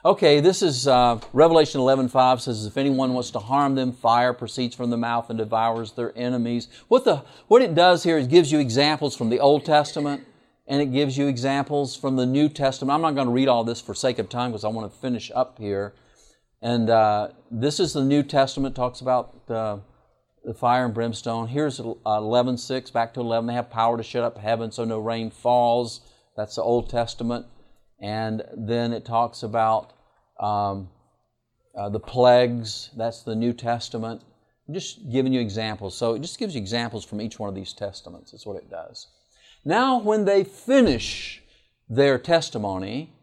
Okay, this is uh, Revelation 11:5 says, "If anyone wants to harm them, fire proceeds from the mouth and devours their enemies." What the what it does here is gives you examples from the Old Testament and it gives you examples from the New Testament. I'm not going to read all this for sake of time because I want to finish up here. And uh, this is the New Testament talks about the fire and brimstone. Here's 11:6 uh, back to 11. They have power to shut up heaven so no rain falls. That's the Old Testament. And then it talks about um, uh, the plagues. That's the New Testament. I'm just giving you examples. So it just gives you examples from each one of these testaments. That's what it does. Now, when they finish their testimony,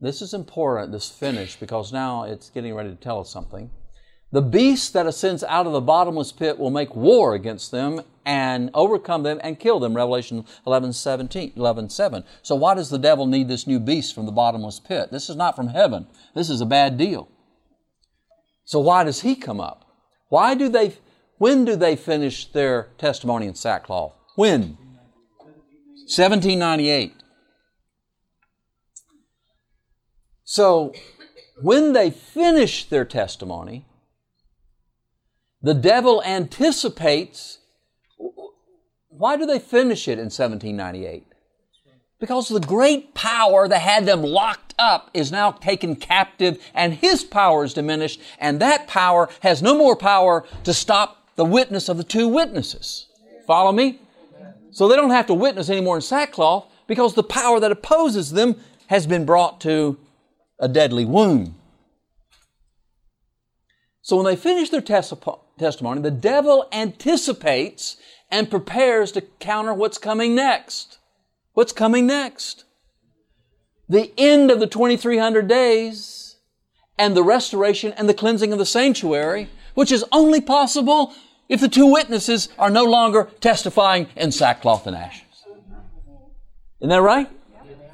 this is important, this finish, because now it's getting ready to tell us something. The beast that ascends out of the bottomless pit will make war against them and overcome them and kill them. Revelation 11, 17, 11 7. So why does the devil need this new beast from the bottomless pit? This is not from heaven. This is a bad deal. So why does he come up? Why do they, when do they finish their testimony in sackcloth? When? 1798. So when they finish their testimony, the devil anticipates. Why do they finish it in 1798? Because the great power that had them locked up is now taken captive and his power is diminished, and that power has no more power to stop the witness of the two witnesses. Follow me? So they don't have to witness anymore in sackcloth because the power that opposes them has been brought to a deadly wound. So when they finish their testimony, the devil anticipates and prepares to counter what's coming next. What's coming next? The end of the 2300 days and the restoration and the cleansing of the sanctuary, which is only possible if the two witnesses are no longer testifying in sackcloth and ashes. Isn't that right?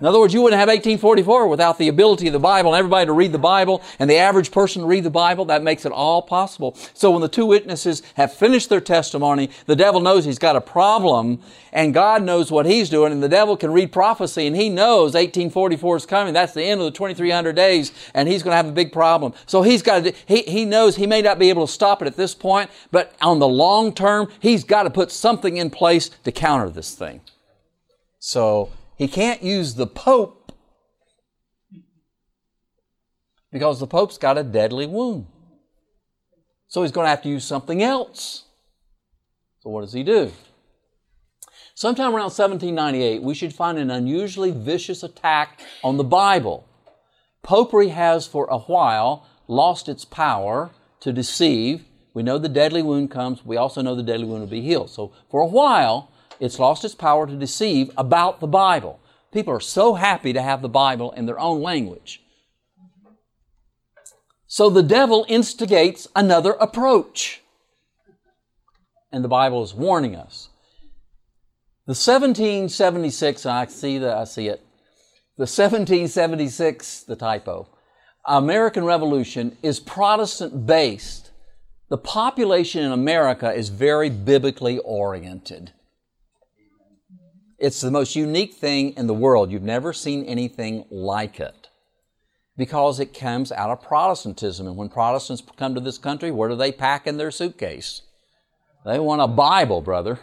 In other words, you wouldn't have 1844 without the ability of the Bible and everybody to read the Bible and the average person to read the Bible. That makes it all possible. So when the two witnesses have finished their testimony, the devil knows he's got a problem and God knows what he's doing and the devil can read prophecy and he knows 1844 is coming. That's the end of the 2300 days and he's going to have a big problem. So he's got to, he, he knows he may not be able to stop it at this point, but on the long term, he's got to put something in place to counter this thing. So he can't use the Pope because the Pope's got a deadly wound. So he's going to have to use something else. So what does he do? Sometime around 1798, we should find an unusually vicious attack on the Bible. Popery has for a while lost its power to deceive. We know the deadly wound comes. We also know the deadly wound will be healed. So for a while, it's lost its power to deceive about the Bible. People are so happy to have the Bible in their own language. So the devil instigates another approach. And the Bible is warning us. The 1776, I see that, I see it. The 1776, the typo, American Revolution is Protestant based. The population in America is very biblically oriented. It's the most unique thing in the world. You've never seen anything like it because it comes out of Protestantism. And when Protestants come to this country, where do they pack in their suitcase? They want a Bible, brother.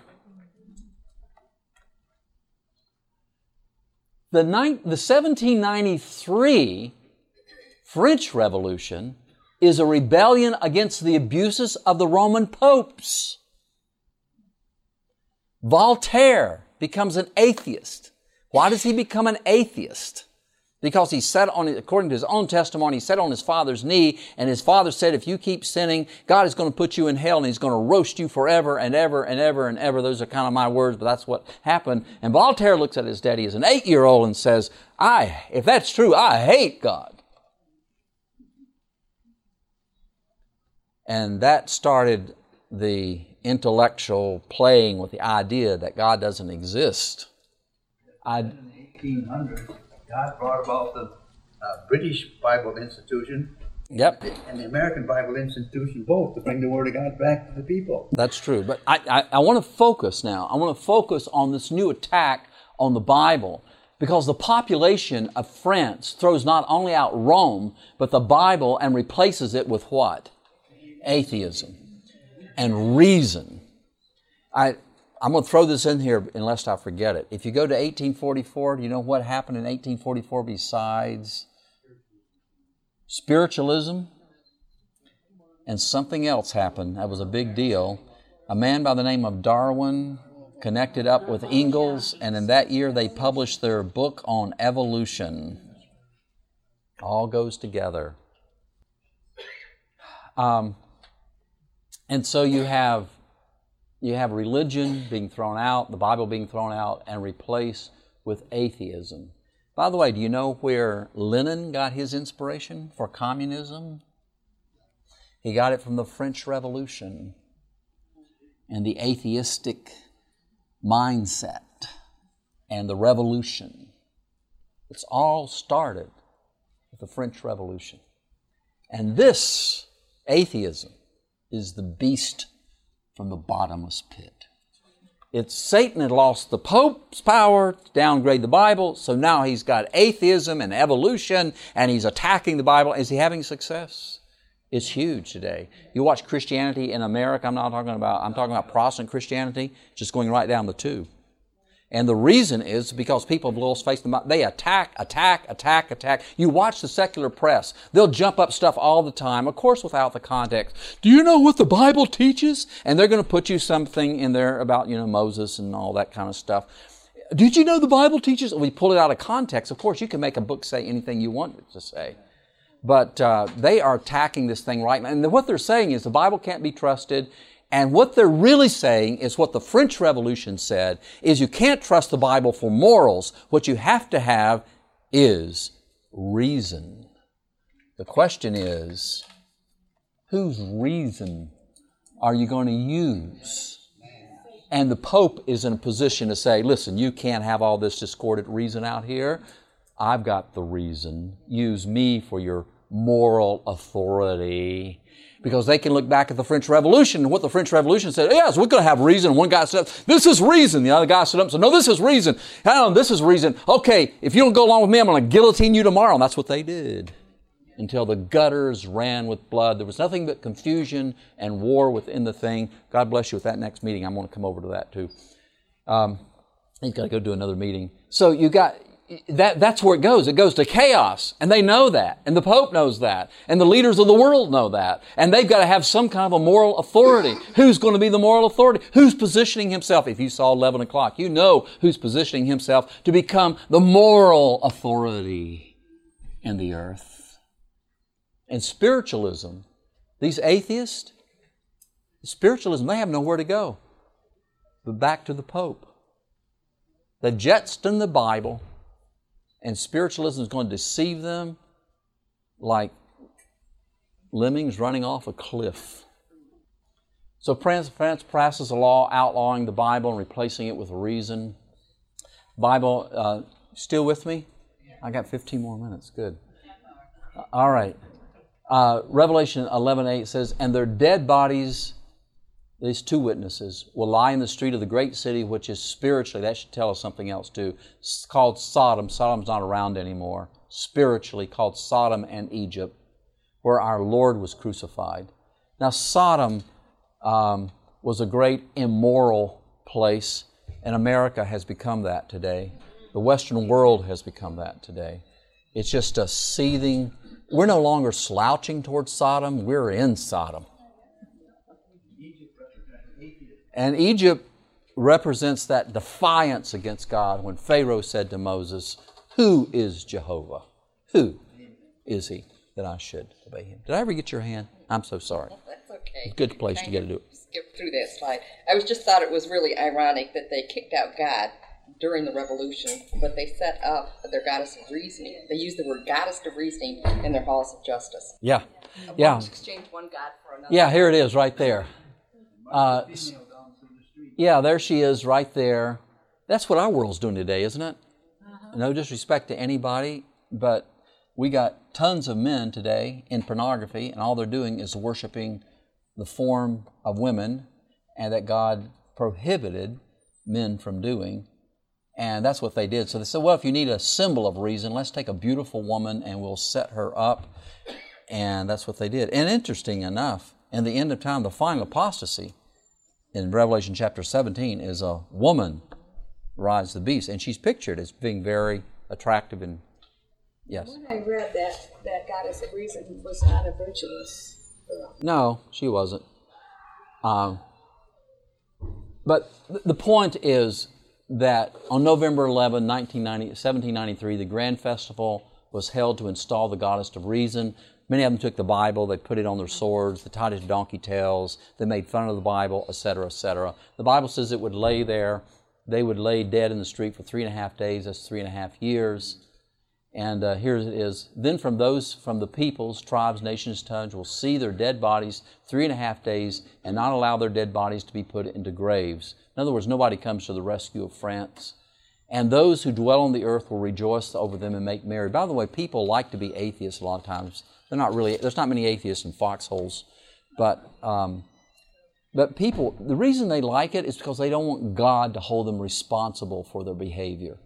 The, ni- the 1793 French Revolution is a rebellion against the abuses of the Roman popes. Voltaire becomes an atheist. Why does he become an atheist? Because he sat on, according to his own testimony, he sat on his father's knee, and his father said, if you keep sinning, God is going to put you in hell, and he's going to roast you forever and ever and ever and ever. Those are kind of my words, but that's what happened. And Voltaire looks at his daddy as an eight-year-old and says, I, if that's true, I hate God. And that started the intellectual playing with the idea that God doesn't exist. I, in 1800, God brought about the uh, British Bible Institution Yep. And the American Bible institution both to bring the Word of God back to the people. That's true. But I, I, I want to focus now. I want to focus on this new attack on the Bible because the population of France throws not only out Rome, but the Bible and replaces it with what? Atheism and reason. I, I'm going to throw this in here unless I forget it. If you go to 1844, do you know what happened in 1844 besides spiritualism? And something else happened. That was a big deal. A man by the name of Darwin connected up with Engels, and in that year they published their book on evolution. All goes together. Um, and so you have you have religion being thrown out, the Bible being thrown out, and replaced with atheism. By the way, do you know where Lenin got his inspiration for communism? He got it from the French Revolution and the atheistic mindset and the revolution. It's all started with the French Revolution. And this atheism is the beast from the bottomless pit. It's Satan had lost the Pope's power to downgrade the Bible, so now he's got atheism and evolution, and he's attacking the Bible. Is he having success? It's huge today. You watch Christianity in America, I'm not talking about, I'm talking about Protestant Christianity, just going right down the tube. And the reason is because people have lost faith They attack, attack, attack, attack. You watch the secular press. They'll jump up stuff all the time, of course without the context. Do you know what the Bible teaches? And they're going to put you something in there about, you know, Moses and all that kind of stuff. Did you know the Bible teaches? We pull it out of context. Of course, you can make a book say anything you want it to say. But uh, they are attacking this thing right now. And what they're saying is the Bible can't be trusted. And what they're really saying is what the French Revolution said, is you can't trust the Bible for morals. What you have to have is reason. The question is, whose reason are you going to use? And the Pope is in a position to say, listen, you can't have all this discordant reason out here. I've got the reason. Use me for your moral authority. Because they can look back at the French Revolution and what the French Revolution said, yes, we're going to have reason. One guy said, this is reason. The other guy stood up and said, no, this is reason. Hang this is reason. Okay, if you don't go along with me, I'm going to guillotine you tomorrow. And that's what they did. Until the gutters ran with blood. There was nothing but confusion and war within the thing. God bless you with that next meeting. I'm going to come over to that too. Um, he's got to go do another meeting. So you got, that, that's where it goes. It goes to chaos. And they know that. And the Pope knows that. And the leaders of the world know that. And they've got to have some kind of a moral authority. Who's going to be the moral authority? Who's positioning himself? If you saw 11 o'clock, you know who's positioning himself to become the moral authority in the earth. And spiritualism, these atheists, spiritualism, they have nowhere to go but back to the Pope. The jetson the Bible and spiritualism is going to deceive them like lemmings running off a cliff. So France, France passes a law outlawing the Bible and replacing it with reason. Bible, uh, still with me? I got 15 more minutes. Good. All right. Uh, Revelation 11:8 says, "And their dead bodies these two witnesses will lie in the street of the great city, which is spiritually, that should tell us something else too. It's called Sodom. Sodom's not around anymore. Spiritually called Sodom and Egypt, where our Lord was crucified. Now, Sodom um, was a great immoral place, and America has become that today. The Western world has become that today. It's just a seething, we're no longer slouching towards Sodom, we're in Sodom. And Egypt represents that defiance against God when Pharaoh said to Moses, Who is Jehovah? Who is he that I should obey him? Did I ever get your hand? I'm so sorry. That's okay. Good place to get to do it. Skip through that slide. I was just thought it was really ironic that they kicked out God during the revolution, but they set up their goddess of reasoning. They used the word goddess of reasoning in their halls of justice. Yeah. Yeah. Exchange one God for another. Yeah, here it is right there. Uh, yeah, there she is right there. That's what our world's doing today, isn't it? Uh-huh. No disrespect to anybody, but We got tons of men today in pornography, and all they're doing is worshiping the form of women, and that God prohibited men from doing. And that's what they did. So they said, well, if you need a symbol of reason, let's take a beautiful woman and we'll set her up. And that's what they did. And interesting enough, in the end of time, the final apostasy in Revelation chapter 17 is a woman rides the beast. And she's pictured as being very attractive and yes. When I read that, that goddess of reason was not a virtuous girl. No, she wasn't. Um, but the point is that on November 11, 1793, the Grand Festival was held to install the goddess of reason. Many of them took the Bible, they put it on their swords, they tied it to donkey tails, they made fun of the Bible, etc., etc. The Bible says it would lay there, they would lay dead in the street for three and a half days, that's three and a half years. And uh, here it is. Then from those, from the peoples, tribes, nations, tongues, will see their dead bodies three and a half days and not allow their dead bodies to be put into graves. In other words, nobody comes to the rescue of France. And those who dwell on the earth will rejoice over them and make merry. By the way, people like to be atheists a lot of times. They're not really, there's not many atheists in foxholes. But, um, but people, the reason they like it is because they don't want God to hold them responsible for their behavior.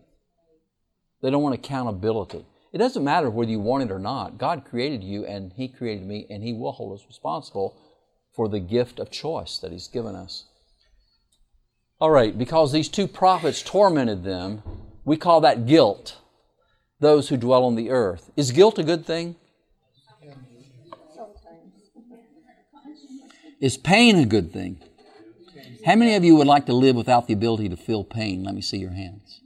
They don't want accountability. It doesn't matter whether you want it or not. God created you and He created me, and He will hold us responsible for the gift of choice that He's given us. All right, because these two prophets tormented them, we call that guilt, those who dwell on the earth. Is guilt a good thing? Is pain a good thing? How many of you would like to live without the ability to feel pain? Let me see your hands.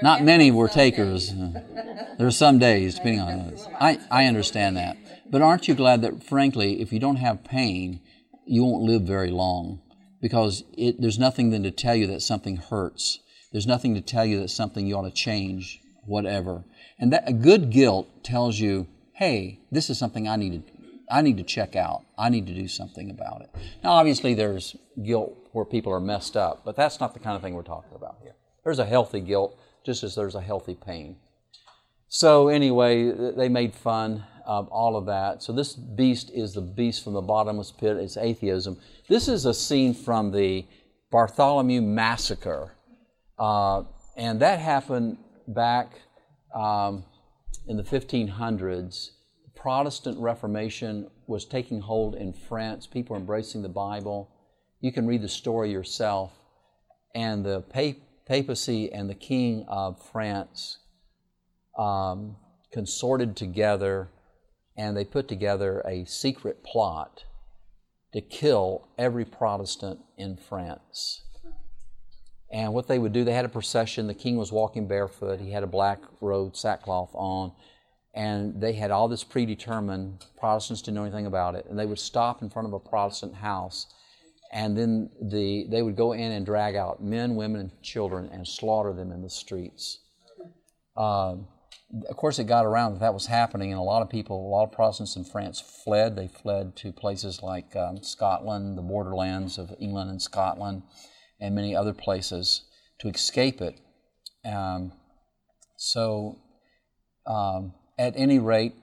Not many were takers. There are some days, depending on. I, I understand that. But aren't you glad that, frankly, if you don't have pain, you won't live very long? Because it, there's nothing then to tell you that something hurts. There's nothing to tell you that something you ought to change, whatever. And that a good guilt tells you, hey, this is something I need to, I need to check out. I need to do something about it. Now, obviously, there's guilt where people are messed up, but that's not the kind of thing we're talking about here. There's a healthy guilt just as there's a healthy pain. So, anyway, they made fun of all of that. So, this beast is the beast from the bottomless pit, it's atheism. This is a scene from the Bartholomew Massacre, uh, and that happened back um, in the 1500s. The Protestant Reformation was taking hold in France, people embracing the Bible. You can read the story yourself. And the papacy papacy and the king of France um, consorted together and they put together a secret plot to kill every Protestant in France. And what they would do, they had a procession. The king was walking barefoot. He had a black robe, sackcloth on. And they had all this predetermined. Protestants didn't know anything about it. And they would stop in front of a Protestant house and then the, they would go in and drag out men, women, and children and slaughter them in the streets. Um, of course, it got around that that was happening, and a lot of people, a lot of Protestants in France fled. They fled to places like um, Scotland, the borderlands of England and Scotland, and many other places to escape it. Um, so, um, at any rate,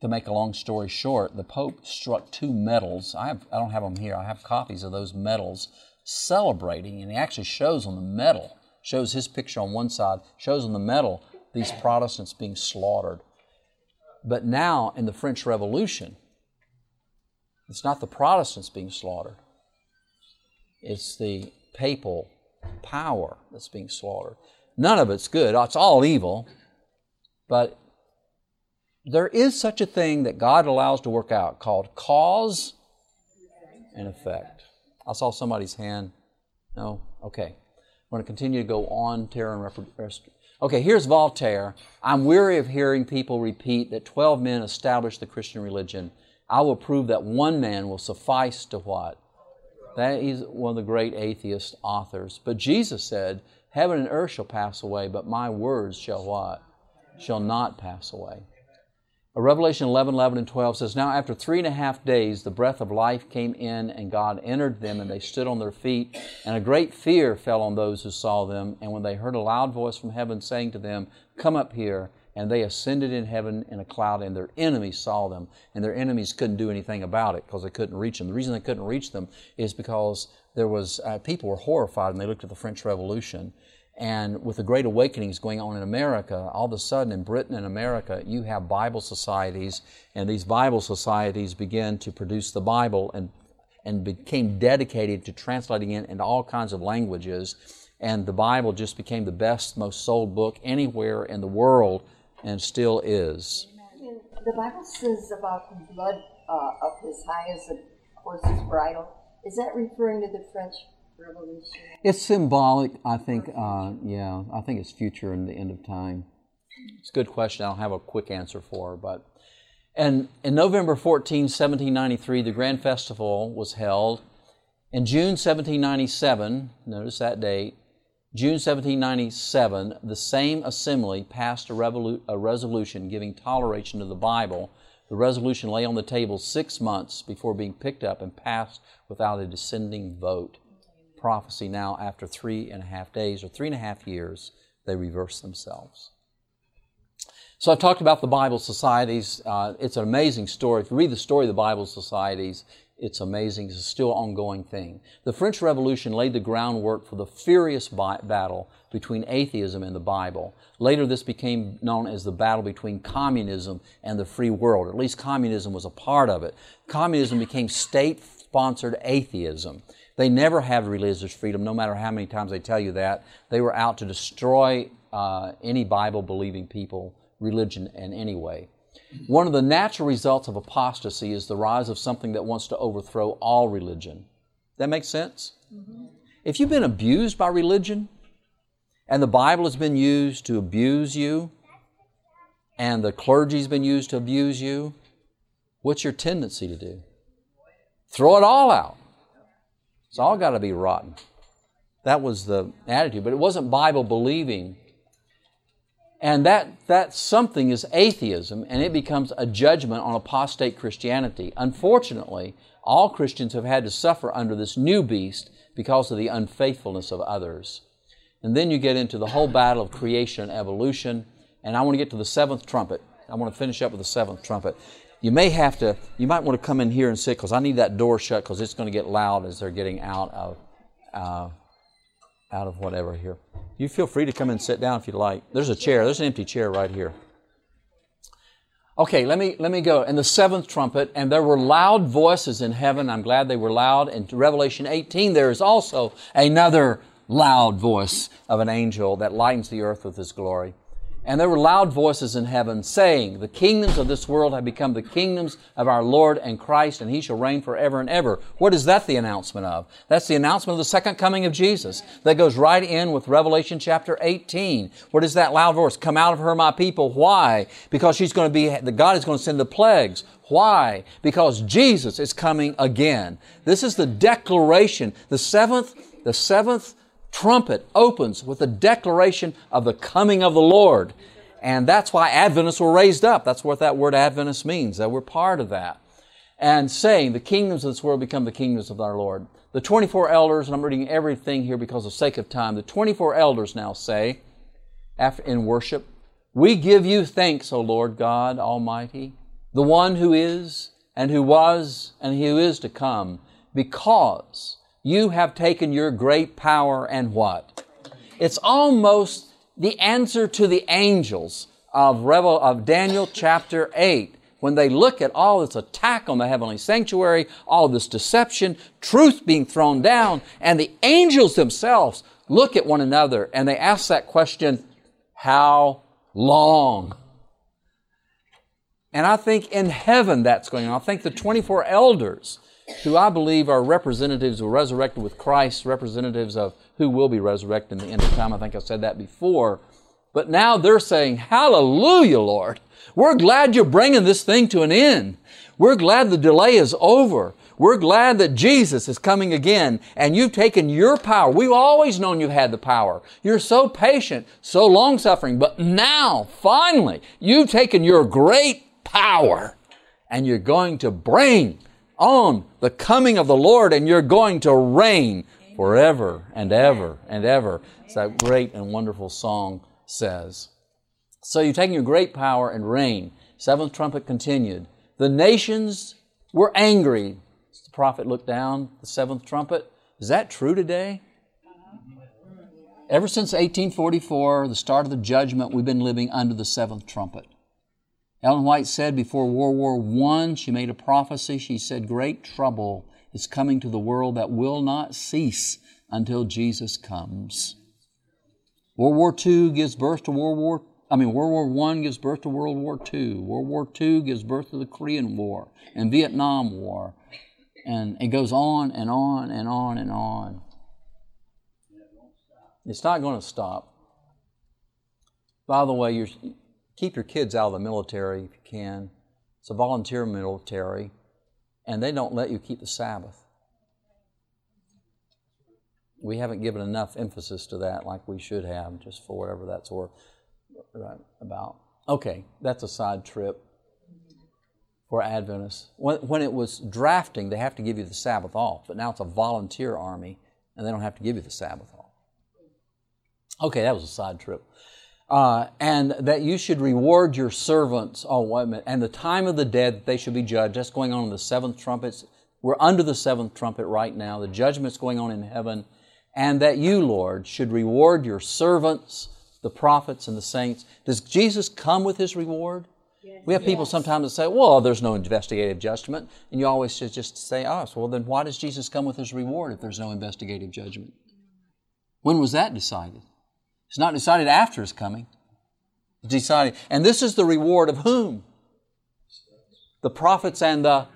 to make a long story short, the Pope struck two medals. I, have, I don't have them here. I have copies of those medals celebrating, and he actually shows on the medal, shows his picture on one side, shows on the medal these Protestants being slaughtered. But now in the French Revolution, it's not the Protestants being slaughtered, it's the papal power that's being slaughtered. None of it's good, it's all evil, but there is such a thing that God allows to work out called cause and effect. I saw somebody's hand. No? Okay. I'm going to continue to go on terror and. Okay, here's Voltaire. I'm weary of hearing people repeat that 12 men established the Christian religion. I will prove that one man will suffice to what? That is one of the great atheist authors. But Jesus said, Heaven and earth shall pass away, but my words shall what? Shall not pass away. Revelation 11, 11, and 12 says, Now after three and a half days, the breath of life came in, and God entered them, and they stood on their feet. And a great fear fell on those who saw them. And when they heard a loud voice from heaven saying to them, Come up here, and they ascended in heaven in a cloud, and their enemies saw them. And their enemies couldn't do anything about it because they couldn't reach them. The reason they couldn't reach them is because there was uh, people were horrified, and they looked at the French Revolution and with the great awakenings going on in America, all of a sudden in Britain and America, you have Bible societies, and these Bible societies began to produce the Bible and, and became dedicated to translating it into all kinds of languages. And the Bible just became the best, most sold book anywhere in the world, and still is. The Bible says about the blood uh, of his high as a horse's bridle. Is that referring to the French revolution? It's symbolic, I think. Uh, yeah, I think it's future and the end of time. It's a good question. I don't have a quick answer for, but and in November 14, 1793, the Grand Festival was held. In June 1797, notice that date, June 1797, the same assembly passed a, revolu- a, resolution giving toleration to the Bible. The resolution lay on the table six months before being picked up and passed without a dissenting vote prophecy now, after three and a half days or three and a half years, they reverse themselves. So I've talked about the Bible societies. Uh, it's an amazing story. If you read the story of the Bible societies, it's amazing. It's a still ongoing thing. The French Revolution laid the groundwork for the furious bi- battle between atheism and the Bible. Later, this became known as the battle between communism and the free world. At least communism was a part of it. Communism became state sponsored atheism. They never have religious freedom, no matter how many times they tell you that. They were out to destroy uh, any Bible believing people, religion in any way. One of the natural results of apostasy is the rise of something that wants to overthrow all religion. That makes sense? Mm-hmm. If you've been abused by religion, and the Bible has been used to abuse you, and the clergy's been used to abuse you, what's your tendency to do? Throw it all out. It's all got to be rotten. That was the attitude, but it wasn't Bible believing. And that, that something is atheism, and it becomes a judgment on apostate Christianity. Unfortunately, all Christians have had to suffer under this new beast because of the unfaithfulness of others. And then you get into the whole battle of creation and evolution. And I want to get to the seventh trumpet. I want to finish up with the seventh trumpet you may have to, you might want to come in here and sit because I need that door shut because it's going to get loud as they're getting out of, uh, out of whatever here. You feel free to come and sit down if you'd like. There's a chair. There's an empty chair right here. Okay, let me let me go. And the seventh trumpet, and there were loud voices in heaven. I'm glad they were loud. In Revelation 18, there is also another loud voice of an angel that lightens the earth with his glory. And there were loud voices in heaven saying, The kingdoms of this world have become the kingdoms of our Lord and Christ, and he shall reign forever and ever. What is that the announcement of? That's the announcement of the second coming of Jesus. That goes right in with Revelation chapter 18. What is that loud voice? Come out of her, my people. Why? Because she's going to be, the God is going to send the plagues. Why? Because Jesus is coming again. This is the declaration, the seventh, the seventh trumpet opens with a declaration of the coming of the Lord. And that's why Adventists were raised up. That's what that word Adventist means, that we're part of that. And saying, the kingdoms of this world become the kingdoms of our Lord. The 24 elders, and I'm reading everything here because of sake of time, the 24 elders now say, in worship, We give you thanks, O Lord God Almighty, the one who is, and who was, and who is to come, because you have taken your great power and what? It's almost the answer to the angels of, Revel, of Daniel chapter 8 when they look at all this attack on the heavenly sanctuary, all this deception, truth being thrown down, and the angels themselves look at one another and they ask that question, how long? And I think in heaven that's going on. I think the 24 elders who I believe are representatives who were resurrected with Christ, representatives of who will be resurrected in the end of time. I think I said that before. But now they're saying, Hallelujah, Lord. We're glad you're bringing this thing to an end. We're glad the delay is over. We're glad that Jesus is coming again and you've taken your power. We've always known you've had the power. You're so patient, so long suffering, but now, finally, you've taken your great power. And you're going to bring on the coming of the Lord and you're going to reign forever and ever and ever. As that great and wonderful song says. So you're taking your great power and reign. Seventh trumpet continued. The nations were angry. The prophet looked down, the seventh trumpet. Is that true today? Ever since 1844, the start of the judgment, we've been living under the seventh trumpet. Ellen White said before World War I, she made a prophecy. She said, Great trouble is coming to the world that will not cease until Jesus comes. World War II gives birth to World War I mean, World War I gives birth to World War II. World War II gives birth to the Korean War and Vietnam War. And it goes on and on and on and on. It's not going to stop. By the way, keep your kids out of the military if you can. It's a volunteer military, and they don't let you keep the Sabbath. We haven't given enough emphasis to that like we should have, just for whatever that's worth about. Okay, that's a side trip for Adventists. When, when it was drafting, they have to give you the Sabbath off, but now it's a volunteer army, and they don't have to give you the Sabbath off. Okay, that was a side trip. Uh, and that you should reward your servants. Oh, wait a minute. And the time of the dead that they should be judged. That's going on in the seventh trumpets. We're under the seventh trumpet right now. The judgment's going on in heaven. And that you, Lord, should reward your servants the prophets and the saints. Does Jesus come with his reward? Yes. We have people yes. sometimes that say, well, there's no investigative judgment. And you always should just say, oh, well, then why does Jesus come with his reward if there's no investigative judgment? When was that decided? It's not decided after his coming. It's decided. And this is the reward of whom? The prophets and the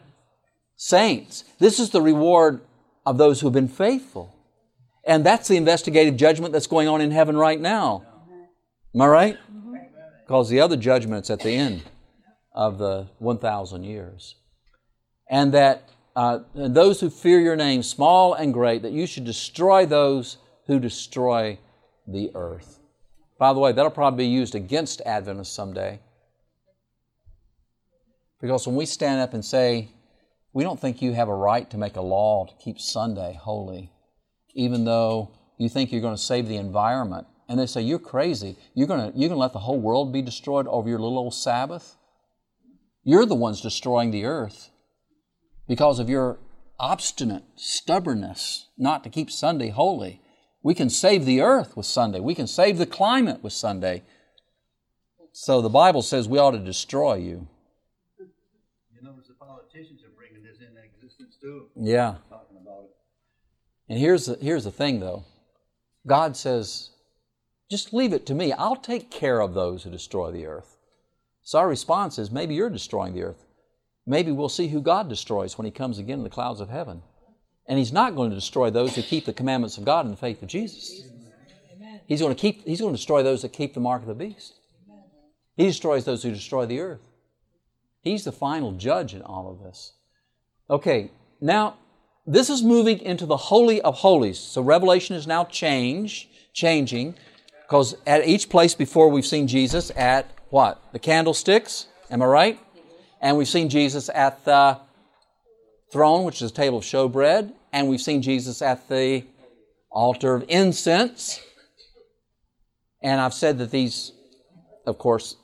saints. This is the reward of those who have been faithful. And that's the investigative judgment that's going on in heaven right now. Am I right? Because the other judgment's at the end of the 1,000 years. And that uh, and those who fear your name, small and great, that you should destroy those who destroy the earth. By the way, that'll probably be used against Adventists someday. Because when we stand up and say, we don't think you have a right to make a law to keep Sunday holy, even though you think you're going to save the environment, and they say, You're crazy. You're going to, you're going to let the whole world be destroyed over your little old Sabbath? You're the ones destroying the earth because of your obstinate stubbornness not to keep Sunday holy. We can save the earth with Sunday, we can save the climate with Sunday. So the Bible says we ought to destroy you. You know, the politicians are bringing this into existence too. Yeah. Talking about it. And here's the, here's the thing, though God says, just leave it to me. I'll take care of those who destroy the earth. So our response is maybe you're destroying the earth. Maybe we'll see who God destroys when He comes again in the clouds of heaven. And He's not going to destroy those who keep the commandments of God in the faith of Jesus. He's going to keep He's going to destroy those that keep the mark of the beast. He destroys those who destroy the earth. He's the final judge in all of this. Okay, now this is moving into the Holy of Holies. So Revelation is now change, changing. Because at each place before we've seen Jesus at what? The candlesticks, am I right? And we've seen Jesus at the throne, which is a table of showbread, and we've seen Jesus at the altar of incense. And I've said that these, of course,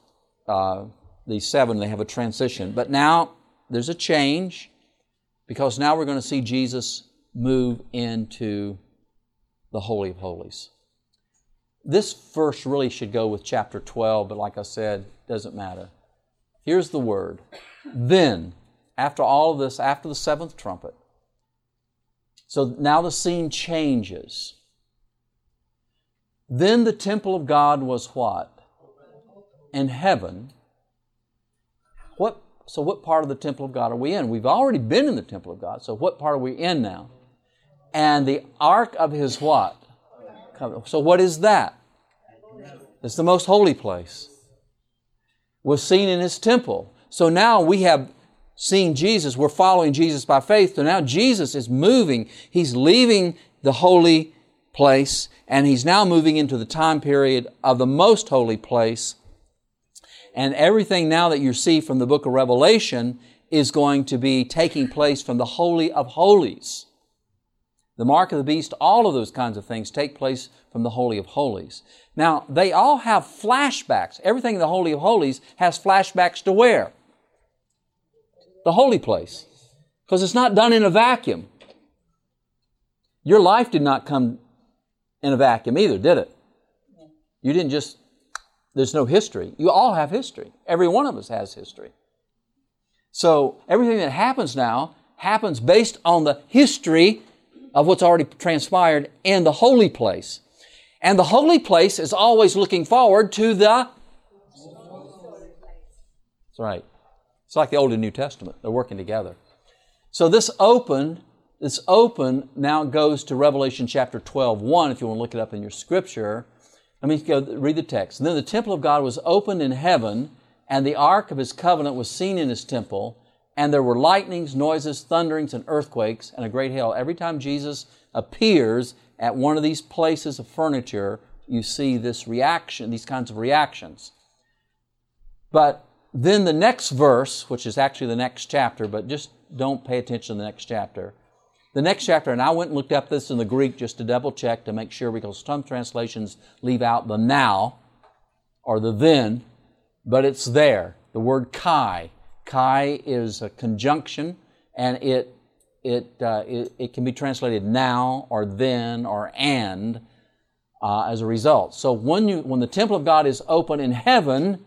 uh, these seven, they have a transition. But now there's a change because now we're going to see Jesus move into the Holy of Holies. This verse really should go with chapter 12, but like I said, doesn't matter. Here's the word. Then, after all of this, after the seventh trumpet, so now the scene changes. Then the temple of God was what? In heaven. What so what part of the temple of God are we in? We've already been in the temple of God. So what part are we in now? And the ark of his what? So, what is that? It's the most holy place. Was seen in his temple. So now we have seen Jesus. We're following Jesus by faith. So now Jesus is moving. He's leaving the holy place and he's now moving into the time period of the most holy place. And everything now that you see from the book of Revelation is going to be taking place from the Holy of Holies. The mark of the beast, all of those kinds of things take place from the Holy of Holies. Now, they all have flashbacks. Everything in the Holy of Holies has flashbacks to where? The holy place. Because it's not done in a vacuum. Your life did not come in a vacuum either, did it? You didn't just, there's no history. You all have history. Every one of us has history. So everything that happens now happens based on the history of what's already transpired in the holy place. And the holy place is always looking forward to the. That's right. It's like the Old and New Testament. They're working together. So this open, this open now goes to Revelation chapter 12, 1, if you want to look it up in your scripture. Let me go read the text. And then the temple of God was opened in heaven, and the ark of his covenant was seen in his temple, and there were lightnings, noises, thunderings, and earthquakes, and a great hail. Every time Jesus appears at one of these places of furniture, you see this reaction, these kinds of reactions. But then the next verse, which is actually the next chapter, but just don't pay attention to the next chapter. The next chapter, and I went and looked up this in the Greek just to double check to make sure because some translations leave out the now or the then, but it's there. The word kai. Kai is a conjunction, and it, it, uh, it, it, can be translated now or then or and uh, as a result. So when, you, when the temple of God is open in heaven,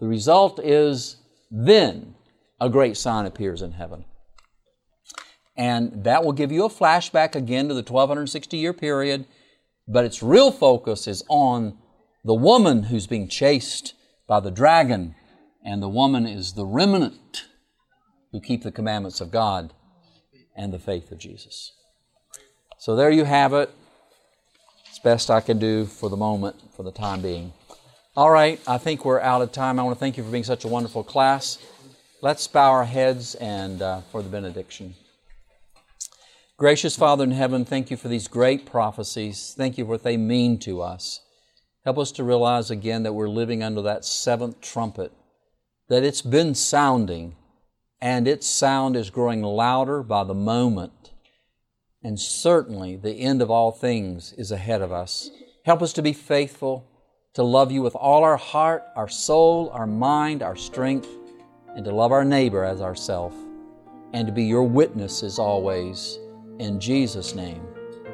the result is then a great sign appears in heaven. And that will give you a flashback again to the 1260 year period, but its real focus is on the woman who's being chased by the dragon, and the woman is the remnant who keep the commandments of God and the faith of Jesus. So there you have it. It's best I can do for the moment, for the time being. All right, I think we're out of time. I want to thank you for being such a wonderful class. Let's bow our heads and uh, for the benediction. Gracious Father in heaven, thank you for these great prophecies. Thank you for what they mean to us. Help us to realize again that we're living under that seventh trumpet, that it's been sounding, and its sound is growing louder by the moment. And certainly the end of all things is ahead of us. Help us to be faithful, to love you with all our heart, our soul, our mind, our strength, and to love our neighbor as ourself, and to be your witnesses always. In Jesus' name,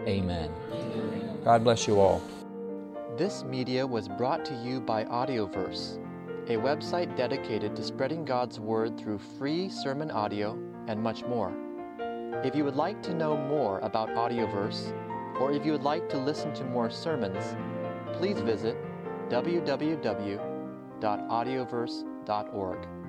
amen. God bless you all. This media was brought to you by Audioverse, a website dedicated to spreading God's Word through free sermon audio and much more. If you would like to know more about Audioverse, or if you would like to listen to more sermons, please visit www.audioverse.org.